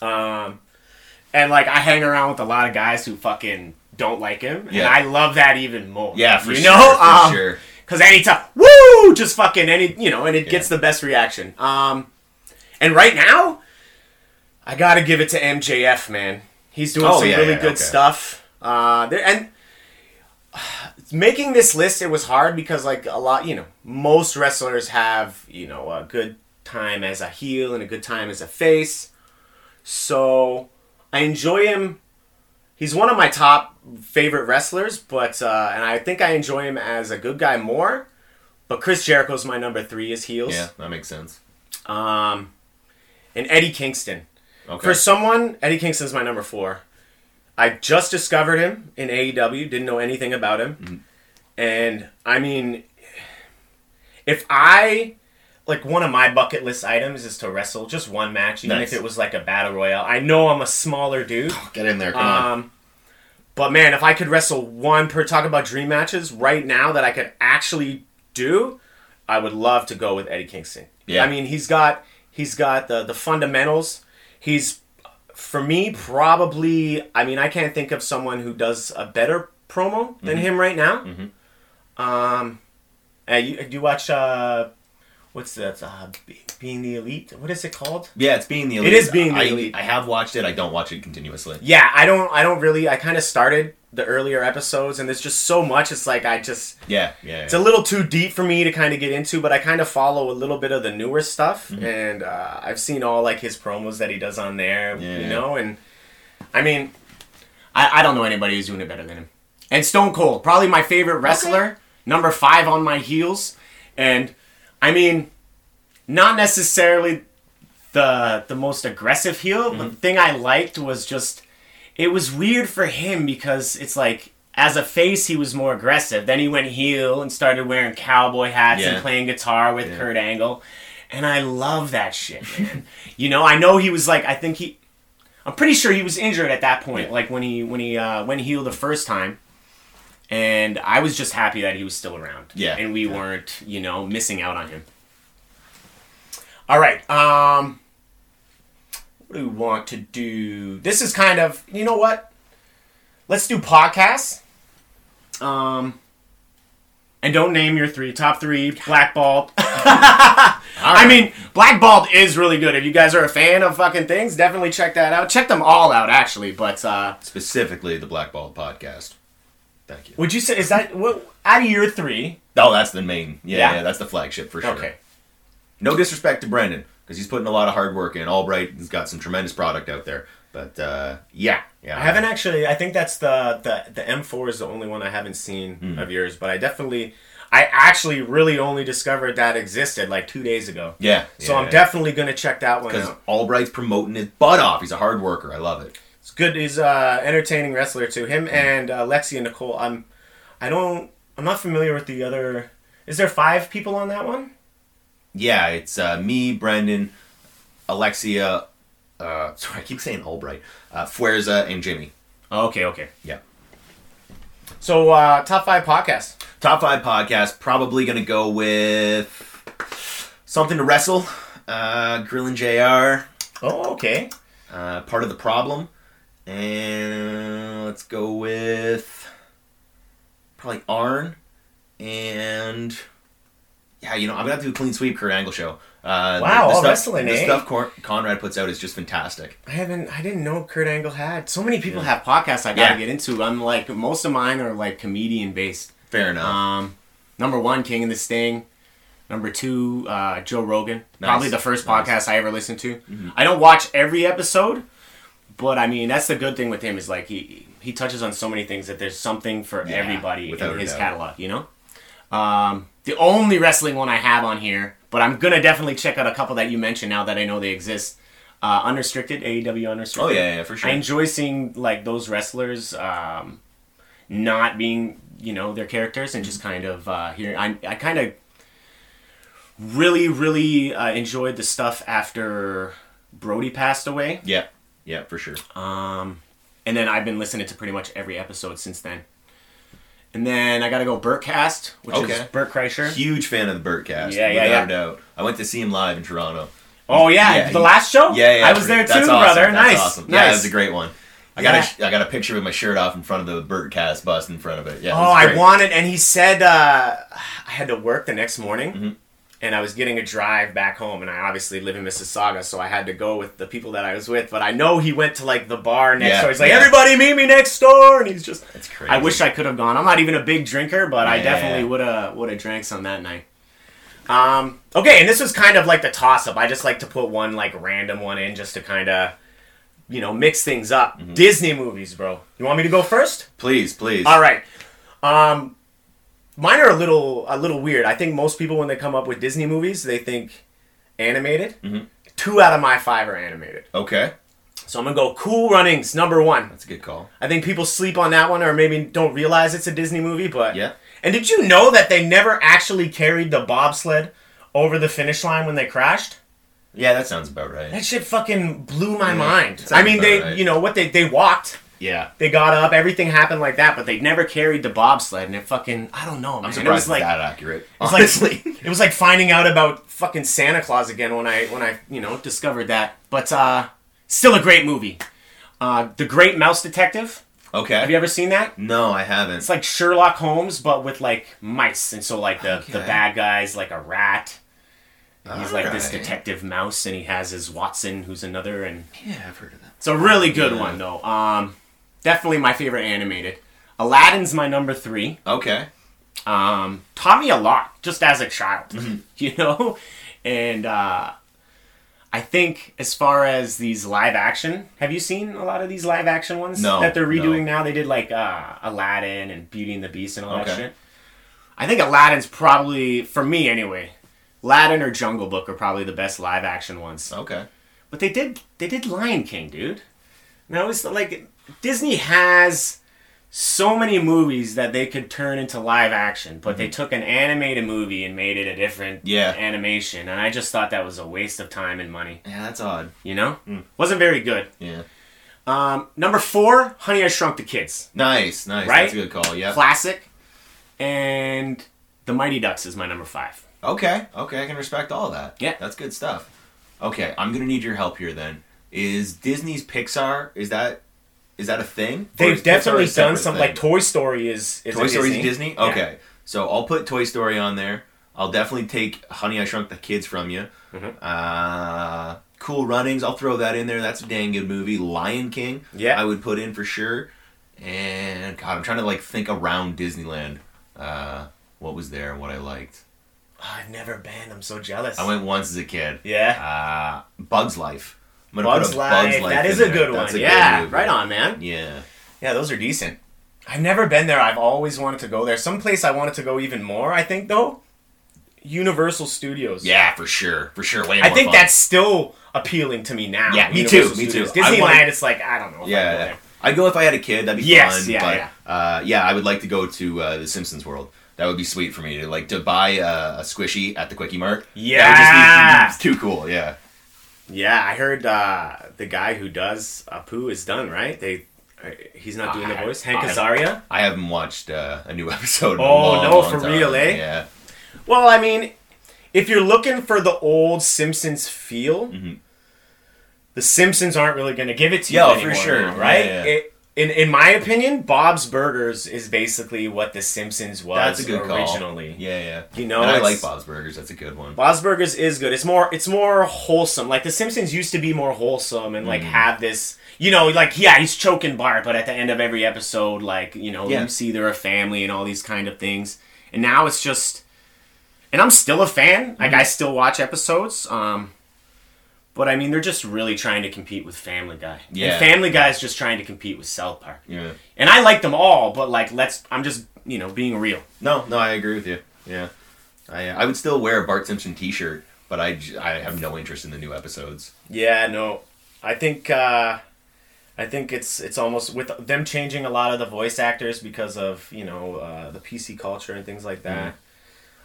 [SPEAKER 1] Um, and like I hang around with a lot of guys who fucking don't like him, and
[SPEAKER 2] Yeah.
[SPEAKER 1] I love that even more.
[SPEAKER 2] Yeah, for
[SPEAKER 1] you
[SPEAKER 2] sure.
[SPEAKER 1] know,
[SPEAKER 2] for
[SPEAKER 1] um,
[SPEAKER 2] sure.
[SPEAKER 1] Because anytime, woo, just fucking any, you know, and it gets the best reaction. Um, and right now, I got to give it to MJF, man. He's doing
[SPEAKER 2] Oh,
[SPEAKER 1] some
[SPEAKER 2] yeah,
[SPEAKER 1] really
[SPEAKER 2] yeah,
[SPEAKER 1] good
[SPEAKER 2] okay.
[SPEAKER 1] stuff. Uh, there and making this list, it was hard because like a lot, you know, most wrestlers have you know a good time as a heel and a good time as a face. So I enjoy him. He's one of my top favorite wrestlers, but uh, and I think I enjoy him as a good guy more. But Chris Jericho's my number three as heels.
[SPEAKER 2] Yeah, that makes sense.
[SPEAKER 1] Um, and Eddie Kingston.
[SPEAKER 2] Okay.
[SPEAKER 1] For someone, Eddie Kingston's my number four. I just discovered him in AEW. Didn't know anything about him,
[SPEAKER 2] Mm-hmm.
[SPEAKER 1] and I mean, if I like one of my bucket list items is to wrestle just one match, even
[SPEAKER 2] Nice.
[SPEAKER 1] if it was like a battle royale. I know I'm a smaller dude.
[SPEAKER 2] Get in there, come on.
[SPEAKER 1] Um, but man, if I could wrestle one per talk about dream matches right now that I could actually do, I would love to go with Eddie Kingston.
[SPEAKER 2] Yeah.
[SPEAKER 1] I mean, he's got he's got the the fundamentals. He's for me probably. I mean, I can't think of someone who does a better promo than
[SPEAKER 2] Mm-hmm.
[SPEAKER 1] him right now. Um, uh, you do you watch uh, what's that? Uh, being the elite. What is it called?
[SPEAKER 2] Yeah, it's being the elite.
[SPEAKER 1] It is Being the
[SPEAKER 2] I,
[SPEAKER 1] Elite.
[SPEAKER 2] I have watched it. I don't watch it continuously.
[SPEAKER 1] Yeah, I don't. I don't really. I kind of started the earlier episodes, and there's just so much. It's like I just.
[SPEAKER 2] Yeah, yeah.
[SPEAKER 1] It's a little too deep for me to kind of get into, but I kind of follow a little bit of the newer stuff, and uh, I've seen all like his promos that he does on there,
[SPEAKER 2] Yeah.
[SPEAKER 1] you know, and I mean, I, I don't know anybody who's doing it better than him. And Stone Cold, probably my favorite wrestler, number five on my heels, and I mean, not necessarily the the most aggressive heel.
[SPEAKER 2] Mm-hmm.
[SPEAKER 1] But the thing I liked was just it was weird for him because it's like as a face he was more aggressive. Then he went heel and started wearing cowboy hats
[SPEAKER 2] Yeah.
[SPEAKER 1] and playing guitar with
[SPEAKER 2] Yeah.
[SPEAKER 1] Kurt Angle. And I love that shit, man. [LAUGHS] you know, I know he was like I think he I'm pretty sure he was injured at that point,
[SPEAKER 2] Yeah.
[SPEAKER 1] like when he when he uh, went heel the first time. And I was just happy that he was still around.
[SPEAKER 2] Yeah,
[SPEAKER 1] And we weren't, you know, missing out on him. All right. Um what do we want to do? This is kind of, you know what? Let's do podcasts. Um and don't name your three top three [LAUGHS] blackballed. [LAUGHS] I mean, Blackballed is really good. If you guys are a fan of fucking things, definitely check that out. Check them all out, actually. But uh,
[SPEAKER 2] Specifically, the Blackball podcast. Thank you.
[SPEAKER 1] would you say is that what out of your three?
[SPEAKER 2] Oh, that's the main. Yeah,
[SPEAKER 1] Yeah.
[SPEAKER 2] yeah, that's the flagship for sure.
[SPEAKER 1] Okay,
[SPEAKER 2] No disrespect to Brendan because he's putting a lot of hard work in. Albright has got some tremendous product out there, but uh, yeah, yeah.
[SPEAKER 1] I haven't actually. I think that's the the the M4 is the only one I haven't seen
[SPEAKER 2] Hmm.
[SPEAKER 1] of yours. But I definitely, I actually really only discovered that existed like two days ago.
[SPEAKER 2] Yeah.
[SPEAKER 1] So
[SPEAKER 2] yeah,
[SPEAKER 1] I'm definitely gonna check that one
[SPEAKER 2] because. Albright's promoting his butt off. He's a hard worker. I love it.
[SPEAKER 1] It's good. He's uh entertaining wrestler too. Him
[SPEAKER 2] Hmm.
[SPEAKER 1] and uh, Lexi and Nicole. I'm. I don't. I'm not familiar with the other. Is there five people on that one?
[SPEAKER 2] Yeah, it's uh, me, Brendan, Alexia. Uh, [LAUGHS] sorry, I keep saying Albright. Uh, Fuerza and Jimmy.
[SPEAKER 1] Okay, okay.
[SPEAKER 2] Yeah.
[SPEAKER 1] So uh top five podcasts.
[SPEAKER 2] Top five podcast. Probably gonna go with something to wrestle. Uh, Grillin' JR.
[SPEAKER 1] Oh, okay.
[SPEAKER 2] Uh, part of the problem. And let's go with probably Arn. And yeah, you know, I'm gonna have to do a clean sweep Kurt Angle show. Uh,
[SPEAKER 1] Wow, all
[SPEAKER 2] stuff,
[SPEAKER 1] wrestling,
[SPEAKER 2] the
[SPEAKER 1] eh?
[SPEAKER 2] stuff Cor- Conrad puts out is just fantastic.
[SPEAKER 1] I haven't. I didn't know Kurt Angle had so many people
[SPEAKER 2] Yeah.
[SPEAKER 1] have podcasts. I gotta
[SPEAKER 2] Yeah.
[SPEAKER 1] get into. I'm like most of mine are like comedian based.
[SPEAKER 2] Fair enough.
[SPEAKER 1] Um, number one, King of the Sting. Number two, uh, Joe Rogan.
[SPEAKER 2] Nice.
[SPEAKER 1] Probably the first
[SPEAKER 2] Nice.
[SPEAKER 1] podcast I ever listened to. I don't watch every episode, but I mean that's the good thing with him is like he he touches on so many things that there's something for
[SPEAKER 2] Yeah,
[SPEAKER 1] everybody in his
[SPEAKER 2] doubt.
[SPEAKER 1] catalog. You know. Um, the only wrestling one I have on here, but I'm gonna definitely check out a couple that you mentioned now that I know they exist. Uh, unrestricted AEW unrestricted.
[SPEAKER 2] oh yeah, yeah, for sure.
[SPEAKER 1] I enjoy seeing like those wrestlers um, not being you know their characters and just kind of uh, here. I I kind of really really uh, enjoyed the stuff after Brody passed away,
[SPEAKER 2] yeah, yeah, for sure.
[SPEAKER 1] um, and then I've been listening to pretty much every episode since then. And then I gotta go Bertcast, which is
[SPEAKER 2] Okay.
[SPEAKER 1] Bert Kreischer.
[SPEAKER 2] Huge fan of the Bertcast.
[SPEAKER 1] Yeah, yeah, yeah.
[SPEAKER 2] a doubt. I went to see him live in Toronto.
[SPEAKER 1] Oh yeah,
[SPEAKER 2] Yeah,
[SPEAKER 1] the
[SPEAKER 2] he-
[SPEAKER 1] last show.
[SPEAKER 2] Yeah, yeah.
[SPEAKER 1] I was there too,
[SPEAKER 2] that's awesome.
[SPEAKER 1] brother.
[SPEAKER 2] That's
[SPEAKER 1] nice,
[SPEAKER 2] awesome.
[SPEAKER 1] nice.
[SPEAKER 2] Yeah, that was a great one. I got
[SPEAKER 1] Yeah.
[SPEAKER 2] a, I got a picture with my shirt off in front of the Bertcast bus in front of it. Yeah. it
[SPEAKER 1] Oh,
[SPEAKER 2] was
[SPEAKER 1] I wanted, and he said uh, I had to work the next morning,
[SPEAKER 2] Mhm.
[SPEAKER 1] And I was getting a drive back home, and I obviously live in Mississauga, so I had to go with the people that I was with. But I know he went to like the bar next
[SPEAKER 2] Yeah,
[SPEAKER 1] door. He's like,
[SPEAKER 2] yeah.
[SPEAKER 1] "Everybody, meet me next door," and he's just.
[SPEAKER 2] That's crazy.
[SPEAKER 1] I wish I could have gone. I'm not even a big drinker, but I
[SPEAKER 2] Yeah.
[SPEAKER 1] definitely would have would have drank some that night. Um, okay, and this was kind of like the toss up. I just like to put one like random one in just to kind of, you know, mix things up.
[SPEAKER 2] Mm-hmm.
[SPEAKER 1] Disney movies, bro. You want me to go first?
[SPEAKER 2] Please, please.
[SPEAKER 1] All right. Um, mine are a little a little weird. I think most people when they come up with Disney movies, they think animated.
[SPEAKER 2] Mhm.
[SPEAKER 1] Two out of my five are animated.
[SPEAKER 2] Okay,
[SPEAKER 1] So I'm gonna go Cool Runnings number one.
[SPEAKER 2] that's a good call.
[SPEAKER 1] I think people sleep on that one or maybe don't realize it's a Disney movie, but
[SPEAKER 2] Yeah.
[SPEAKER 1] And did you know that they never actually carried the bobsled over the finish line when they crashed?
[SPEAKER 2] Yeah, that sounds about right.
[SPEAKER 1] That shit fucking blew my
[SPEAKER 2] Yeah,
[SPEAKER 1] mind. I mean, they,
[SPEAKER 2] right.
[SPEAKER 1] you know what they they walked,
[SPEAKER 2] Yeah.
[SPEAKER 1] they got up, everything happened like that, but they never carried the bobsled, and it fucking I don't know, man.
[SPEAKER 2] I'm
[SPEAKER 1] it
[SPEAKER 2] surprised
[SPEAKER 1] was like
[SPEAKER 2] that accurate.
[SPEAKER 1] was like-
[SPEAKER 2] Honestly. [LAUGHS]
[SPEAKER 1] it was like finding out about fucking Santa Claus again when I when I you know discovered that. But uh, still a great movie. Uh, the Great Mouse Detective.
[SPEAKER 2] okay.
[SPEAKER 1] Have you ever seen that?
[SPEAKER 2] No, I haven't.
[SPEAKER 1] It's like Sherlock Holmes, but with like mice, and so like the the bad guy's like a rat. And he's like this detective mouse, and he has his Watson, who's another, and
[SPEAKER 2] Yeah, I've heard of that.
[SPEAKER 1] it's a really good
[SPEAKER 2] Yeah.
[SPEAKER 1] one though. Um, definitely my favorite animated. Aladdin's my number three.
[SPEAKER 2] Okay.
[SPEAKER 1] um, taught me a lot just as a child,
[SPEAKER 2] Mm-hmm. [LAUGHS]
[SPEAKER 1] you know? And uh, I think as far as these live action, have you seen a lot of these live action ones
[SPEAKER 2] No,
[SPEAKER 1] that they're redoing
[SPEAKER 2] no.
[SPEAKER 1] now? They did like uh, Aladdin and Beauty and the Beast and all that
[SPEAKER 2] Okay.
[SPEAKER 1] shit. I think Aladdin's probably, for me anyway, Aladdin or Jungle Book are probably the best live action ones.
[SPEAKER 2] Okay.
[SPEAKER 1] but they did they did Lion King, dude. Now it's like Disney has so many movies that they could turn into live action, but they took an animated movie and made it a different
[SPEAKER 2] Mm-hmm. Yeah.
[SPEAKER 1] animation, and I just thought that was a waste of time and money.
[SPEAKER 2] Yeah, that's odd.
[SPEAKER 1] You know,
[SPEAKER 2] Hmm.
[SPEAKER 1] wasn't very good.
[SPEAKER 2] Yeah.
[SPEAKER 1] Um, number four, Honey I Shrunk the Kids,
[SPEAKER 2] Nice, nice.
[SPEAKER 1] Right?
[SPEAKER 2] That's a good call. Yeah.
[SPEAKER 1] classic, and The Mighty Ducks is my number five.
[SPEAKER 2] Okay, okay, I can respect all that.
[SPEAKER 1] Yeah.
[SPEAKER 2] That's good stuff. Okay, I'm gonna need your help here then. Is Disney's Pixar is that is that a thing?
[SPEAKER 1] They've definitely done some
[SPEAKER 2] thing?
[SPEAKER 1] like Toy Story is, is
[SPEAKER 2] Toy Story
[SPEAKER 1] Disney.
[SPEAKER 2] Disney?
[SPEAKER 1] Yeah.
[SPEAKER 2] Okay. So I'll put Toy Story on there. I'll definitely take Honey I Shrunk the Kids from you.
[SPEAKER 1] Mhm.
[SPEAKER 2] Uh, cool Runnings, I'll throw that in there. That's a dang good movie. Lion King,
[SPEAKER 1] Yeah.
[SPEAKER 2] I would put in for sure. And God, I'm trying to like think around Disneyland. Uh, what was there what I liked.
[SPEAKER 1] Oh, I've never been. I'm so jealous.
[SPEAKER 2] I went once as a kid.
[SPEAKER 1] Yeah.
[SPEAKER 2] Uh, Bugs Life. I'm
[SPEAKER 1] Bugs
[SPEAKER 2] put a
[SPEAKER 1] Life. That
[SPEAKER 2] in
[SPEAKER 1] is a
[SPEAKER 2] there.
[SPEAKER 1] good one.
[SPEAKER 2] That's a
[SPEAKER 1] yeah.
[SPEAKER 2] movie.
[SPEAKER 1] right on, man.
[SPEAKER 2] Yeah.
[SPEAKER 1] Yeah, those are decent. I've never been there. I've always wanted to go there. Some place I wanted to go even more. I think though, Universal Studios.
[SPEAKER 2] Yeah, for sure. For sure. Way
[SPEAKER 1] I think
[SPEAKER 2] fun.
[SPEAKER 1] that's still appealing to me now.
[SPEAKER 2] Yeah, me
[SPEAKER 1] Universal
[SPEAKER 2] too, me
[SPEAKER 1] Studios.
[SPEAKER 2] too.
[SPEAKER 1] Disneyland,
[SPEAKER 2] wanna-
[SPEAKER 1] it's like I don't know. If I'd go
[SPEAKER 2] Yeah,
[SPEAKER 1] there.
[SPEAKER 2] I'd go if I had a kid. That'd be
[SPEAKER 1] Yes,
[SPEAKER 2] fun.
[SPEAKER 1] yeah,
[SPEAKER 2] but,
[SPEAKER 1] yeah.
[SPEAKER 2] Uh, yeah, I would like to go to uh, the Simpsons World. That would be sweet for me to like to buy uh, a squishy at the Kwik-E-Mart.
[SPEAKER 1] Yeah.
[SPEAKER 2] that would just be it's too cool. Yeah,
[SPEAKER 1] Yeah, I heard uh, the guy who does Apu is done right. They, uh, he's not doing the voice. Hank
[SPEAKER 2] I-
[SPEAKER 1] Azaria.
[SPEAKER 2] I haven't watched uh, a new [LAUGHS] episode.
[SPEAKER 1] Oh,
[SPEAKER 2] long,
[SPEAKER 1] no, for
[SPEAKER 2] time.
[SPEAKER 1] real, eh?
[SPEAKER 2] Yeah,
[SPEAKER 1] Well, I mean, if you're looking for the old Simpsons feel,
[SPEAKER 2] Mhm.
[SPEAKER 1] the Simpsons aren't really going to give it to you
[SPEAKER 2] Yeah, for sure.
[SPEAKER 1] right?
[SPEAKER 2] Yeah, yeah.
[SPEAKER 1] It, in in my opinion, Bob's Burgers is basically what the Simpsons was
[SPEAKER 2] that's a good call.
[SPEAKER 1] originally.
[SPEAKER 2] Yeah, yeah.
[SPEAKER 1] You know,
[SPEAKER 2] and I like Bob's Burgers. That's a good one.
[SPEAKER 1] Bob's Burgers is good. It's more it's more wholesome. Like the Simpsons used to be more wholesome and
[SPEAKER 2] Mm.
[SPEAKER 1] like have this you know, like yeah, he's choking Bart, but at the end of every episode, like, you know,
[SPEAKER 2] Yeah.
[SPEAKER 1] you see they're a family and all these kind of things. And now it's just and I'm still a fan. Like
[SPEAKER 2] Mm-hmm.
[SPEAKER 1] I still watch episodes. Um but I mean they're just really trying to compete with Family Guy.
[SPEAKER 2] Yeah.
[SPEAKER 1] And Family Guy is just trying to compete with South Park.
[SPEAKER 2] Yeah.
[SPEAKER 1] And I like them all, but like let's I'm just, you know, being real.
[SPEAKER 2] No, no, I agree with you. Yeah, I I would still wear a Bart Simpson T-shirt, but I I have no interest in the new episodes.
[SPEAKER 1] Yeah, no. I think uh I think it's it's almost with them changing a lot of the voice actors because of, you know, uh, the PC culture and things like that.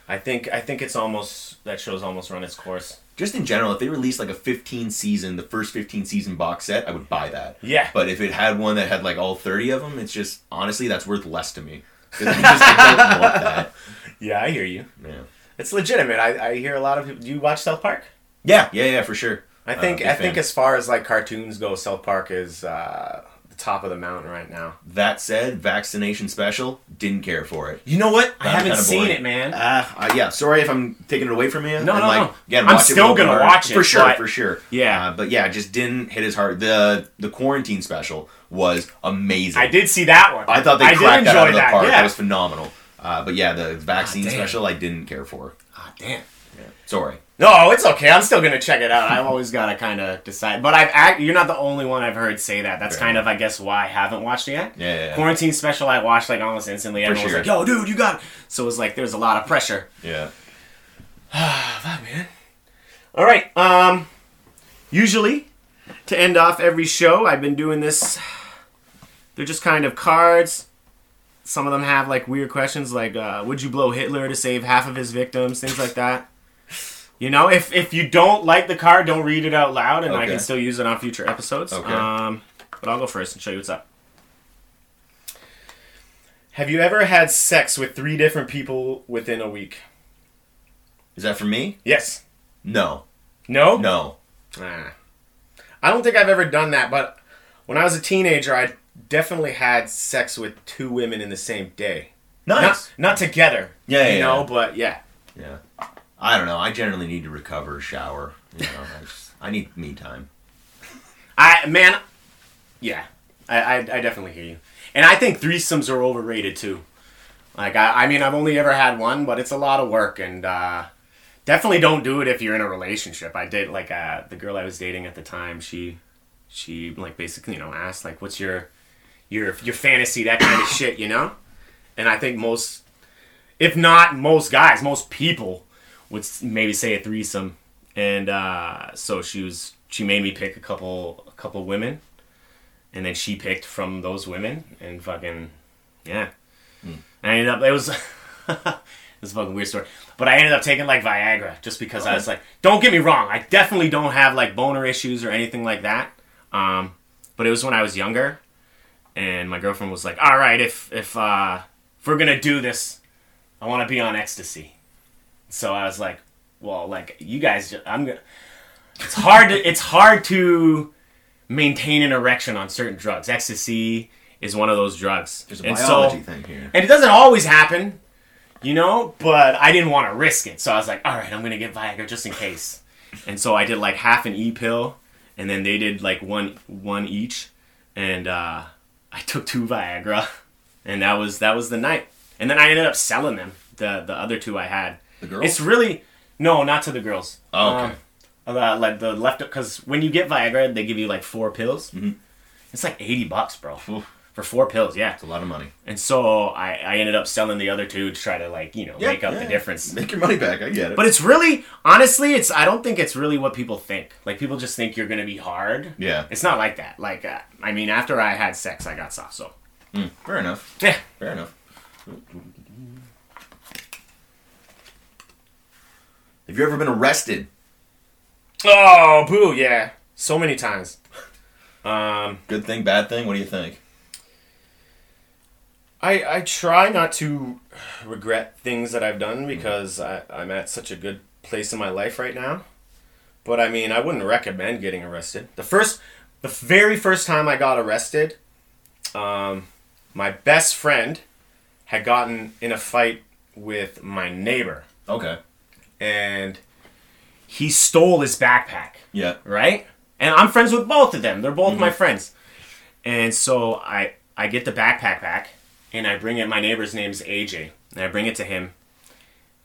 [SPEAKER 1] I think I think it's almost that show's almost run its course.
[SPEAKER 2] Just in general, if they released like a 15 season, the first 15 season box set, I would buy that.
[SPEAKER 1] Yeah.
[SPEAKER 2] But if it had one that had like all 30 of them, it's just honestly that's worth less to me. [LAUGHS] Just I that.
[SPEAKER 1] Yeah, I hear you.
[SPEAKER 2] Yeah.
[SPEAKER 1] It's legitimate. I, I hear a lot of people do you watch South Park?
[SPEAKER 2] Yeah, yeah, yeah, for sure.
[SPEAKER 1] I think
[SPEAKER 2] big
[SPEAKER 1] I think as far as like cartoons go, South Park is uh top of the mountain right now.
[SPEAKER 2] That said, vaccination special, didn't care for it.
[SPEAKER 1] You know what? I haven't seen it, man.
[SPEAKER 2] Uh, uh, yeah, sorry if I'm taking it away from you.
[SPEAKER 1] No,
[SPEAKER 2] and,
[SPEAKER 1] no,
[SPEAKER 2] like,
[SPEAKER 1] no.
[SPEAKER 2] Again,
[SPEAKER 1] I'm still gonna
[SPEAKER 2] open
[SPEAKER 1] watch it,
[SPEAKER 2] for sure,
[SPEAKER 1] but-
[SPEAKER 2] for sure.
[SPEAKER 1] Yeah.
[SPEAKER 2] uh, but yeah, just didn't hit as hard. the The quarantine special was amazing.
[SPEAKER 1] I did see that one.
[SPEAKER 2] I thought they
[SPEAKER 1] I did
[SPEAKER 2] cracked that out of the
[SPEAKER 1] that,
[SPEAKER 2] park.
[SPEAKER 1] Yeah.
[SPEAKER 2] That was phenomenal. Uh, but yeah, the vaccine
[SPEAKER 1] Ah,
[SPEAKER 2] special I didn't care for.
[SPEAKER 1] Ah, damn.
[SPEAKER 2] Sorry.
[SPEAKER 1] No, it's okay. I'm still gonna check it out. I've always gotta kind of decide. But I've act, you're not the only one I've heard say that. That's
[SPEAKER 2] Fair
[SPEAKER 1] kind of, I guess, why I haven't watched it yet.
[SPEAKER 2] Yeah, yeah, yeah.
[SPEAKER 1] Quarantine special, I watched like almost instantly. Everyone
[SPEAKER 2] sure.
[SPEAKER 1] was like, "Yo, dude, you got." It. So it was like there's a lot of pressure.
[SPEAKER 2] yeah. [SIGHS]
[SPEAKER 1] Fuck, man. All right. Um, usually to end off every show, I've been doing this. They're just kind of cards. Some of them have like weird questions, like uh, "Would you blow Hitler to save half of his victims?" Things like that. You know, if if you don't like the card, don't read it out loud, and I can still use it on future episodes.
[SPEAKER 2] Okay.
[SPEAKER 1] Um, but I'll go first and show you what's up. Have you ever had sex with three different people within a week?
[SPEAKER 2] Is that for me?
[SPEAKER 1] Yes.
[SPEAKER 2] No.
[SPEAKER 1] No.
[SPEAKER 2] No.
[SPEAKER 1] Ah. I don't think I've ever done that, but when I was a teenager, I definitely had sex with two women in the same day.
[SPEAKER 2] Nice.
[SPEAKER 1] Not, not together.
[SPEAKER 2] Yeah,
[SPEAKER 1] You
[SPEAKER 2] yeah,
[SPEAKER 1] know,
[SPEAKER 2] yeah.
[SPEAKER 1] but yeah.
[SPEAKER 2] Yeah. I don't know. I generally need to recover, shower. You know, I, just, I need me time.
[SPEAKER 1] I man, yeah, I, I I definitely hear you, and I think threesomes are overrated too. Like I, I mean, I've only ever had one, but it's a lot of work, and uh, definitely don't do it if you're in a relationship. I did like uh, the girl I was dating at the time. She, she like basically you know asked like, "What's your, your your fantasy?" That kind of [COUGHS] shit, you know. And I think most, if not most guys, most people would maybe say a threesome, and uh, so she was she made me pick a couple a couple women, and then she picked from those women, and fucking yeah. And I ended up it was [LAUGHS] this a fucking weird story, but I ended up taking like Viagra just because I was like, don't get me wrong, I definitely don't have like boner issues or anything like that. Um, but it was when I was younger, and my girlfriend was like, all right, if if uh, if we're gonna do this, I want to be on ecstasy. So I was like, well, like you guys, I'm gonna. It's hard to it's hard to maintain an erection on certain drugs. Ecstasy is one of those drugs.
[SPEAKER 2] There's a
[SPEAKER 1] And
[SPEAKER 2] biology
[SPEAKER 1] so-
[SPEAKER 2] thing here.
[SPEAKER 1] and it doesn't always happen, you know, but I didn't want to risk it. So I was like, all right, I'm going to get Viagra just in case. And so I did like half an E pill, and then they did like one one each. And uh, I took two Viagra, and that was that was the night. And then I ended up selling them, the, the other two I had.
[SPEAKER 2] The girls?
[SPEAKER 1] It's really, no, not to the girls.
[SPEAKER 2] Oh, okay.
[SPEAKER 1] Um, uh, like the left, because when you get Viagra, they give you like four pills.
[SPEAKER 2] Mhm.
[SPEAKER 1] It's like 80 bucks, bro.
[SPEAKER 2] Oof.
[SPEAKER 1] For four pills, yeah.
[SPEAKER 2] It's a lot of money.
[SPEAKER 1] And so I, I ended up selling the other two to try to like you know
[SPEAKER 2] Yeah,
[SPEAKER 1] make up
[SPEAKER 2] yeah.
[SPEAKER 1] the difference.
[SPEAKER 2] Make your money back. I get it.
[SPEAKER 1] But it's really honestly, it's I don't think it's really what people think. Like people just think you're gonna be hard.
[SPEAKER 2] yeah,
[SPEAKER 1] It's not like that. Like uh, I mean, after I had sex, I got soft. So
[SPEAKER 2] Mm, fair enough.
[SPEAKER 1] yeah.
[SPEAKER 2] Fair enough. Have you ever been arrested?
[SPEAKER 1] Oh, boo, yeah. So many times. [LAUGHS] Um,
[SPEAKER 2] Good thing, bad thing? What do you think?
[SPEAKER 1] I I try not to regret things that I've done because I, I'm at such a good place in my life right now. But I mean, I wouldn't recommend getting arrested. The first, the very first time I got arrested, um, my best friend had gotten in a fight with my neighbor,
[SPEAKER 2] Okay.
[SPEAKER 1] And he stole his backpack
[SPEAKER 2] Yeah.
[SPEAKER 1] right? And I'm friends with both of them. They're both my mm-hmm. friends. And so I I get the backpack back and I bring it my neighbor's name's AJ. And I bring it to him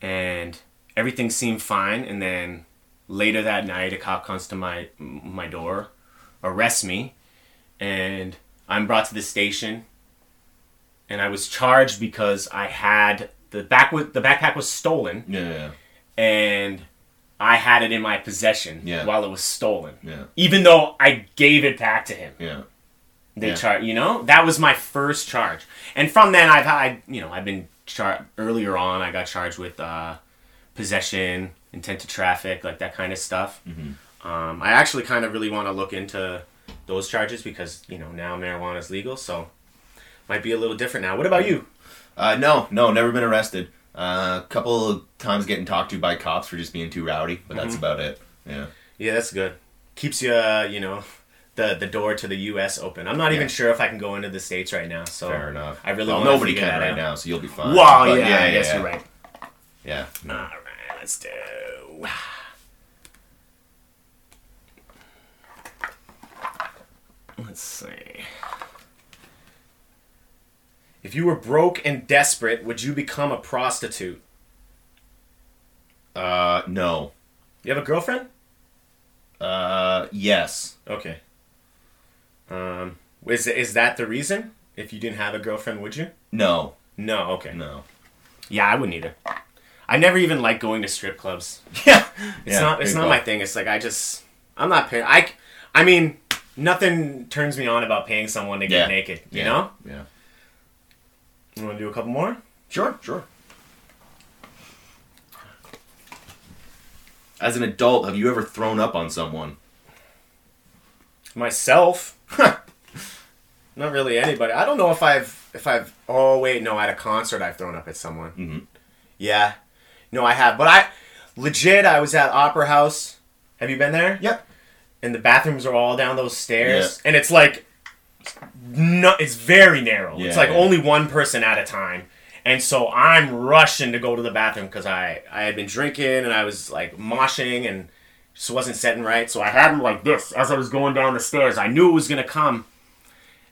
[SPEAKER 1] and everything seemed fine and then later that night a cop comes to my my door, arrests me, and I'm brought to the station and I was charged because I had the back the backpack was stolen
[SPEAKER 2] Yeah.
[SPEAKER 1] And I had it in my possession
[SPEAKER 2] Yeah.
[SPEAKER 1] while it was stolen.
[SPEAKER 2] Yeah.
[SPEAKER 1] Even though I gave it back to him.
[SPEAKER 2] Yeah.
[SPEAKER 1] They
[SPEAKER 2] Yeah.
[SPEAKER 1] char you know? That was my first charge. And from then I've had you know, I've been char- earlier on I got charged with uh, possession, intent to traffic, like that kind of stuff.
[SPEAKER 2] Mm-hmm.
[SPEAKER 1] Um, I actually kind of really want to look into those charges because, you know, now marijuana is legal, so might be a little different now. What about you?
[SPEAKER 2] Uh, no, no, never been arrested. Uh, a couple of times getting talked to by cops for just being too rowdy, but that's
[SPEAKER 1] Mm-hmm.
[SPEAKER 2] about it. Yeah.
[SPEAKER 1] Yeah, that's good. Keeps you, uh, you know, [LAUGHS] the the door to the U.S. open. I'm not even sure if I can go into the states right now. So
[SPEAKER 2] Fair enough.
[SPEAKER 1] I really
[SPEAKER 2] well, nobody can right
[SPEAKER 1] out.
[SPEAKER 2] now, so you'll be fine.
[SPEAKER 1] Wow,
[SPEAKER 2] But
[SPEAKER 1] yeah, I guess you're right.
[SPEAKER 2] Yeah.
[SPEAKER 1] All right, let's do. [SIGHS] Let's see. If you were broke and desperate, would you become a prostitute?
[SPEAKER 2] Uh, no.
[SPEAKER 1] You have a girlfriend?
[SPEAKER 2] Uh, yes.
[SPEAKER 1] Okay. Um, is is that the reason? If you didn't have a girlfriend, would you?
[SPEAKER 2] No.
[SPEAKER 1] No. Okay.
[SPEAKER 2] No.
[SPEAKER 1] Yeah, I wouldn't either. I never even like going to strip clubs. [LAUGHS]
[SPEAKER 2] Yeah.
[SPEAKER 1] It's not. It's not my thing. It's like I just. I'm not paying. I. I mean, nothing turns me on about paying someone to get
[SPEAKER 2] Yeah.
[SPEAKER 1] naked. You
[SPEAKER 2] yeah.
[SPEAKER 1] know.
[SPEAKER 2] Yeah.
[SPEAKER 1] You want to do a couple more?
[SPEAKER 2] Sure. Sure. As an adult, have you ever thrown up on someone?
[SPEAKER 1] Myself. [LAUGHS] not really anybody. I don't know if I've. If I've. Oh wait, no. At a concert, I've thrown up at someone.
[SPEAKER 2] Mhm.
[SPEAKER 1] Yeah. No, I have. But I. Legit, I was at Opera House. Have you been there?
[SPEAKER 2] Yep.
[SPEAKER 1] and the bathrooms are all down those stairs, and it's like, no, it's very narrow. it's like
[SPEAKER 2] yeah.
[SPEAKER 1] only one person at a time, and so I'm rushing to go to the bathroom because I I had been drinking and I was like moshing and just wasn't setting right. So I had him like this as I was going down the stairs. I knew it was gonna come,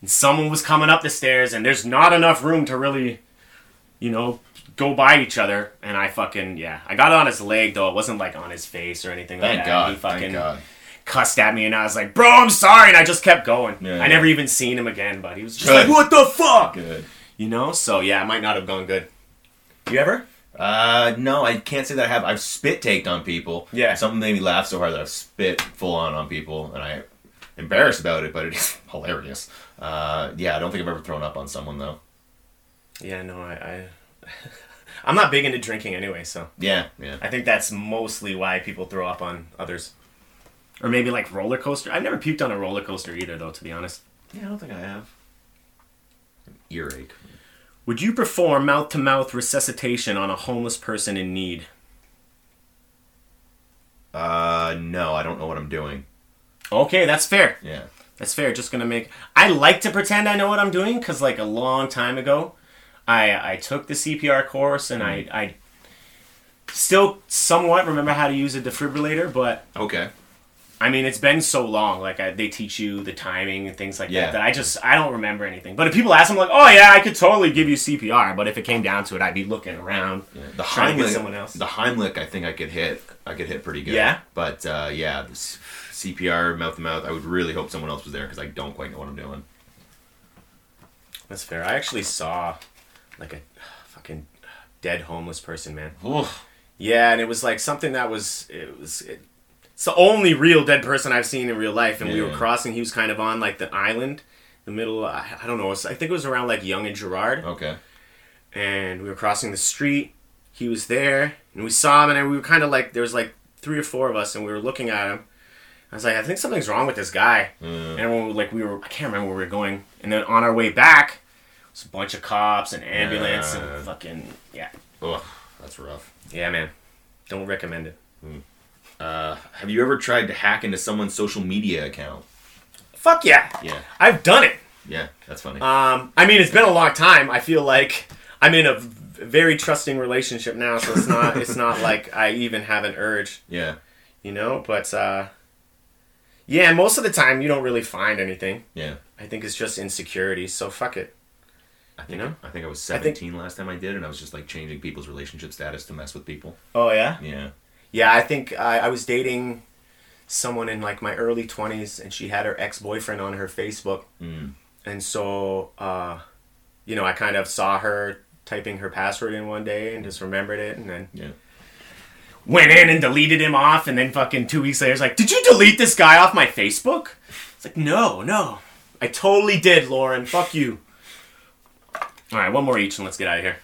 [SPEAKER 1] and someone was coming up the stairs, and there's not enough room to really, you know. Go by each other, and I fucking yeah. I got it on his leg though. It wasn't like on his face or anything like
[SPEAKER 2] Thank
[SPEAKER 1] that.
[SPEAKER 2] God.
[SPEAKER 1] Fucking
[SPEAKER 2] Thank God.
[SPEAKER 1] Cussed at me and I was like, bro, I'm sorry. And I just kept going.
[SPEAKER 2] Yeah,
[SPEAKER 1] I
[SPEAKER 2] yeah.
[SPEAKER 1] never even seen him again, but he was just
[SPEAKER 2] Good.
[SPEAKER 1] like, what the fuck?
[SPEAKER 2] Good.
[SPEAKER 1] You know? So yeah, it might not have gone good. You ever?
[SPEAKER 2] Uh, no, I can't say that I have. I've spit taked on people.
[SPEAKER 1] Yeah.
[SPEAKER 2] Something made me laugh so hard that I've spit full on on people, and I embarrassed about it, but it is [LAUGHS] hilarious. Uh, yeah, I don't think I've ever thrown up on someone though.
[SPEAKER 1] Yeah, no, I, I [LAUGHS] I'm not big into drinking anyway, so
[SPEAKER 2] Yeah, yeah.
[SPEAKER 1] I think that's mostly why people throw up on others. Or maybe like roller coaster. I've never puked on a roller coaster either, though. To be honest.
[SPEAKER 2] Yeah, I don't think I have. Earache.
[SPEAKER 1] Would you perform mouth to mouth resuscitation on a homeless person in need?
[SPEAKER 2] Uh, no, I don't know what I'm doing.
[SPEAKER 1] Okay, that's fair.
[SPEAKER 2] Yeah.
[SPEAKER 1] That's fair. Just gonna make. I like to pretend I know what I'm doing because, like, a long time ago, I I took the CPR course and I I still somewhat remember how to use a defibrillator, but
[SPEAKER 2] Okay.
[SPEAKER 1] I mean, it's been so long. Like, I, they teach you the timing and things like
[SPEAKER 2] Yeah.
[SPEAKER 1] that that I just I don't remember anything. But if people ask, I'm like, oh yeah, I could totally give you CPR. But if it came down to it, I'd be looking around.
[SPEAKER 2] Yeah. The
[SPEAKER 1] Trying to get
[SPEAKER 2] Heimlich,
[SPEAKER 1] someone else.
[SPEAKER 2] the Heimlich, I think I could hit. I could hit pretty good.
[SPEAKER 1] Yeah?
[SPEAKER 2] But uh, yeah, this CPR mouth to mouth. I would really hope someone else was there because I don't quite know what I'm doing.
[SPEAKER 1] That's fair. I actually saw like a fucking dead homeless person, man.
[SPEAKER 2] Oof.
[SPEAKER 1] Yeah, and it was like something that was it was it, it's the only real dead person I've seen in real life. And we were crossing. He was kind of on like the island, the middle. I, I don't know. I think it was around like Yonge and Gerrard.
[SPEAKER 2] Okay.
[SPEAKER 1] And we were crossing the street. He was there, and we saw him, and we were kind of like there was like three or four of us, and we were looking at him. I was like, I think something's wrong with this guy.
[SPEAKER 2] Mm.
[SPEAKER 1] And everyone, like we were, I can't remember where we were going. And then on our way back, it was a bunch of cops and ambulance
[SPEAKER 2] Yeah.
[SPEAKER 1] and fucking yeah,
[SPEAKER 2] Ugh, that's rough.
[SPEAKER 1] yeah, man. Don't recommend it.
[SPEAKER 2] Uh, have you ever tried to hack into someone's social media account?
[SPEAKER 1] Fuck yeah.
[SPEAKER 2] Yeah.
[SPEAKER 1] I've done it.
[SPEAKER 2] Yeah, that's funny.
[SPEAKER 1] Um, I mean, it's been a long time. I feel like I'm in a very trusting relationship now, so it's not it's not [LAUGHS] like I even have an urge,
[SPEAKER 2] yeah.
[SPEAKER 1] you know. But uh, yeah, most of the time you don't really find anything.
[SPEAKER 2] Yeah.
[SPEAKER 1] I think it's just insecurity. So fuck it.
[SPEAKER 2] I think
[SPEAKER 1] You know?
[SPEAKER 2] I think I was
[SPEAKER 1] I think-
[SPEAKER 2] 17 last time I did, and I was just like changing people's relationship status to mess with people.
[SPEAKER 1] Oh yeah.
[SPEAKER 2] Yeah.
[SPEAKER 1] Yeah, I think I, I was dating someone in like my early 20s and she had her ex-boyfriend on her Facebook.
[SPEAKER 2] Mm.
[SPEAKER 1] And so uh, you know, I kind of saw her typing her password in one day and just remembered it and then
[SPEAKER 2] Yeah.
[SPEAKER 1] went in and deleted him off and then fucking 2 weeks later it's like, "Did you delete this guy off my Facebook?" It's like, "No, no. I totally did, Lauren. Fuck you." All right, one more each and let's get out of here.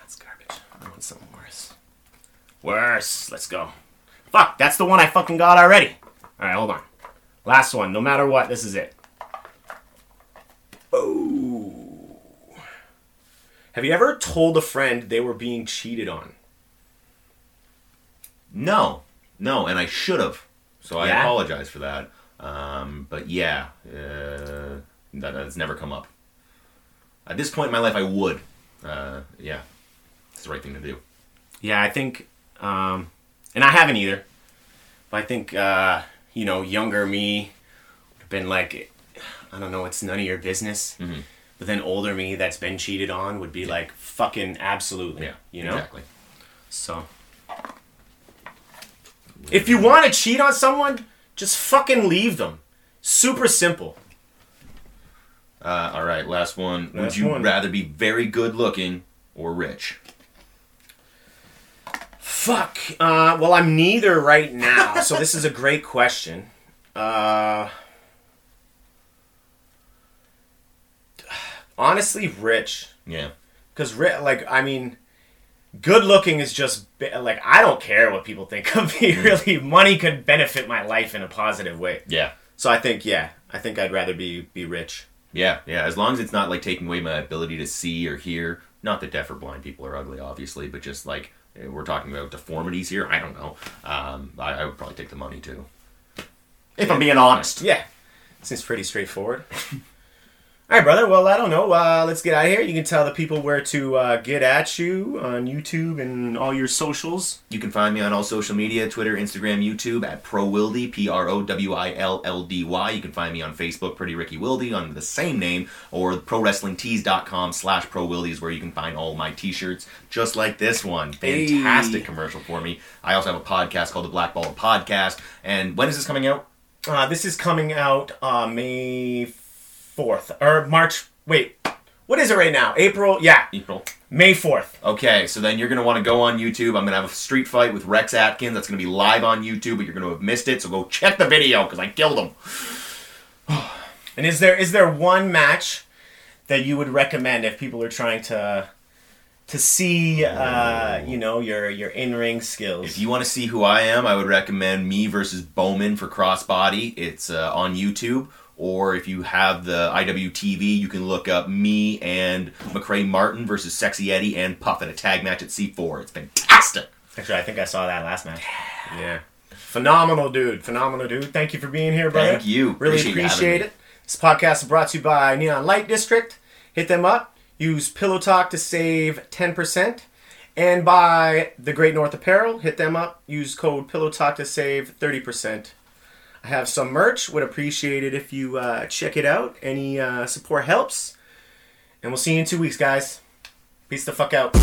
[SPEAKER 1] That's garbage. I want something worse. Worse. Let's go. Fuck, that's the one I fucking got already. Alright, hold on. Last one. No matter what, this is it. Oh. Have you ever told a friend they were being cheated on?
[SPEAKER 2] No, no, and I should have. So I
[SPEAKER 1] Yeah?
[SPEAKER 2] apologize for that. Um, but yeah, uh, that has never come up. At this point in my life, I would. Uh, yeah, it's the right thing to do.
[SPEAKER 1] Yeah, I think, um, and I haven't either. But I think, uh, you know, younger me would have been like, I don't know, it's none of your business.
[SPEAKER 2] Mhm.
[SPEAKER 1] But then older me that's been cheated on would be like, fucking absolutely.
[SPEAKER 2] Yeah,
[SPEAKER 1] You know?
[SPEAKER 2] exactly.
[SPEAKER 1] So. If you want to cheat on someone, just fucking leave them. Super simple.
[SPEAKER 2] Uh, all right, last one. Would you
[SPEAKER 1] one.
[SPEAKER 2] rather be very good looking or rich?
[SPEAKER 1] Fuck. Uh, well, I'm neither right now, so this is a great question. Uh, honestly, rich.
[SPEAKER 2] Yeah,
[SPEAKER 1] Because, like, I mean, good looking is just, like, I don't care what people think of me, really. Money could benefit my life in a positive way.
[SPEAKER 2] yeah,
[SPEAKER 1] So I think, yeah, I think I'd rather be, be rich.
[SPEAKER 2] yeah, yeah. As long as it's not like taking away my ability to see or hear. Not that deaf or blind people are ugly, obviously, but just like we're talking about deformities here. I don't know. Um, I, I would probably take the money too. If I'm being honest.
[SPEAKER 1] Yeah. Seems pretty straightforward. [LAUGHS] All right, brother. Well, I don't know. Uh, let's get out of here. You can tell the people where to uh, get at you on YouTube and all your socials.
[SPEAKER 2] You can find me on all social media Twitter, Instagram, YouTube at ProWildy, P R O W I L L D Y. You can find me on Facebook, Pretty Ricky Wildy, under the same name, or ProWrestlingTees.com slash ProWildy is where you can find all my t shirts, just like this one. Fantastic
[SPEAKER 1] Hey.
[SPEAKER 2] commercial for me. I also have a podcast called the Black Ball Podcast. And when is this coming out?
[SPEAKER 1] Uh, this is coming out uh, May 4th. Or March. Wait. What is it right now? April? Yeah,
[SPEAKER 2] April.
[SPEAKER 1] May 4th.
[SPEAKER 2] Okay, so then you're gonna want to go on YouTube. I'm gonna have a street fight with Rex Atkins. That's gonna be live on YouTube, but you're gonna have missed it. So go check the video because I killed him.
[SPEAKER 1] And is there is there one match that you would recommend if people are trying to to see uh, you know your your in ring skills?
[SPEAKER 2] If you want to see who I am, I would recommend me versus Bowman for Crossbody. It's uh, on YouTube. Or if you have the IWTV, you can look up me and McCray Martin versus Sexy Eddie and Puff in a tag match at C4. It's fantastic.
[SPEAKER 1] Actually, I think I saw that last match. Yeah. Phenomenal dude. Phenomenal dude. Thank you for being here, brother.
[SPEAKER 2] Thank you.
[SPEAKER 1] Really
[SPEAKER 2] Appreciate
[SPEAKER 1] appreciate it. This podcast is brought to you by Neon Light District. Hit them up. Use Pillow Talk to save 10%. And by The Great North Apparel. Hit them up. Use code Pillow Talk to save 30%. I have some merch. Would appreciate it if you uh, check it out. Any uh, support helps. And we'll see you in two weeks, guys. Peace the fuck out.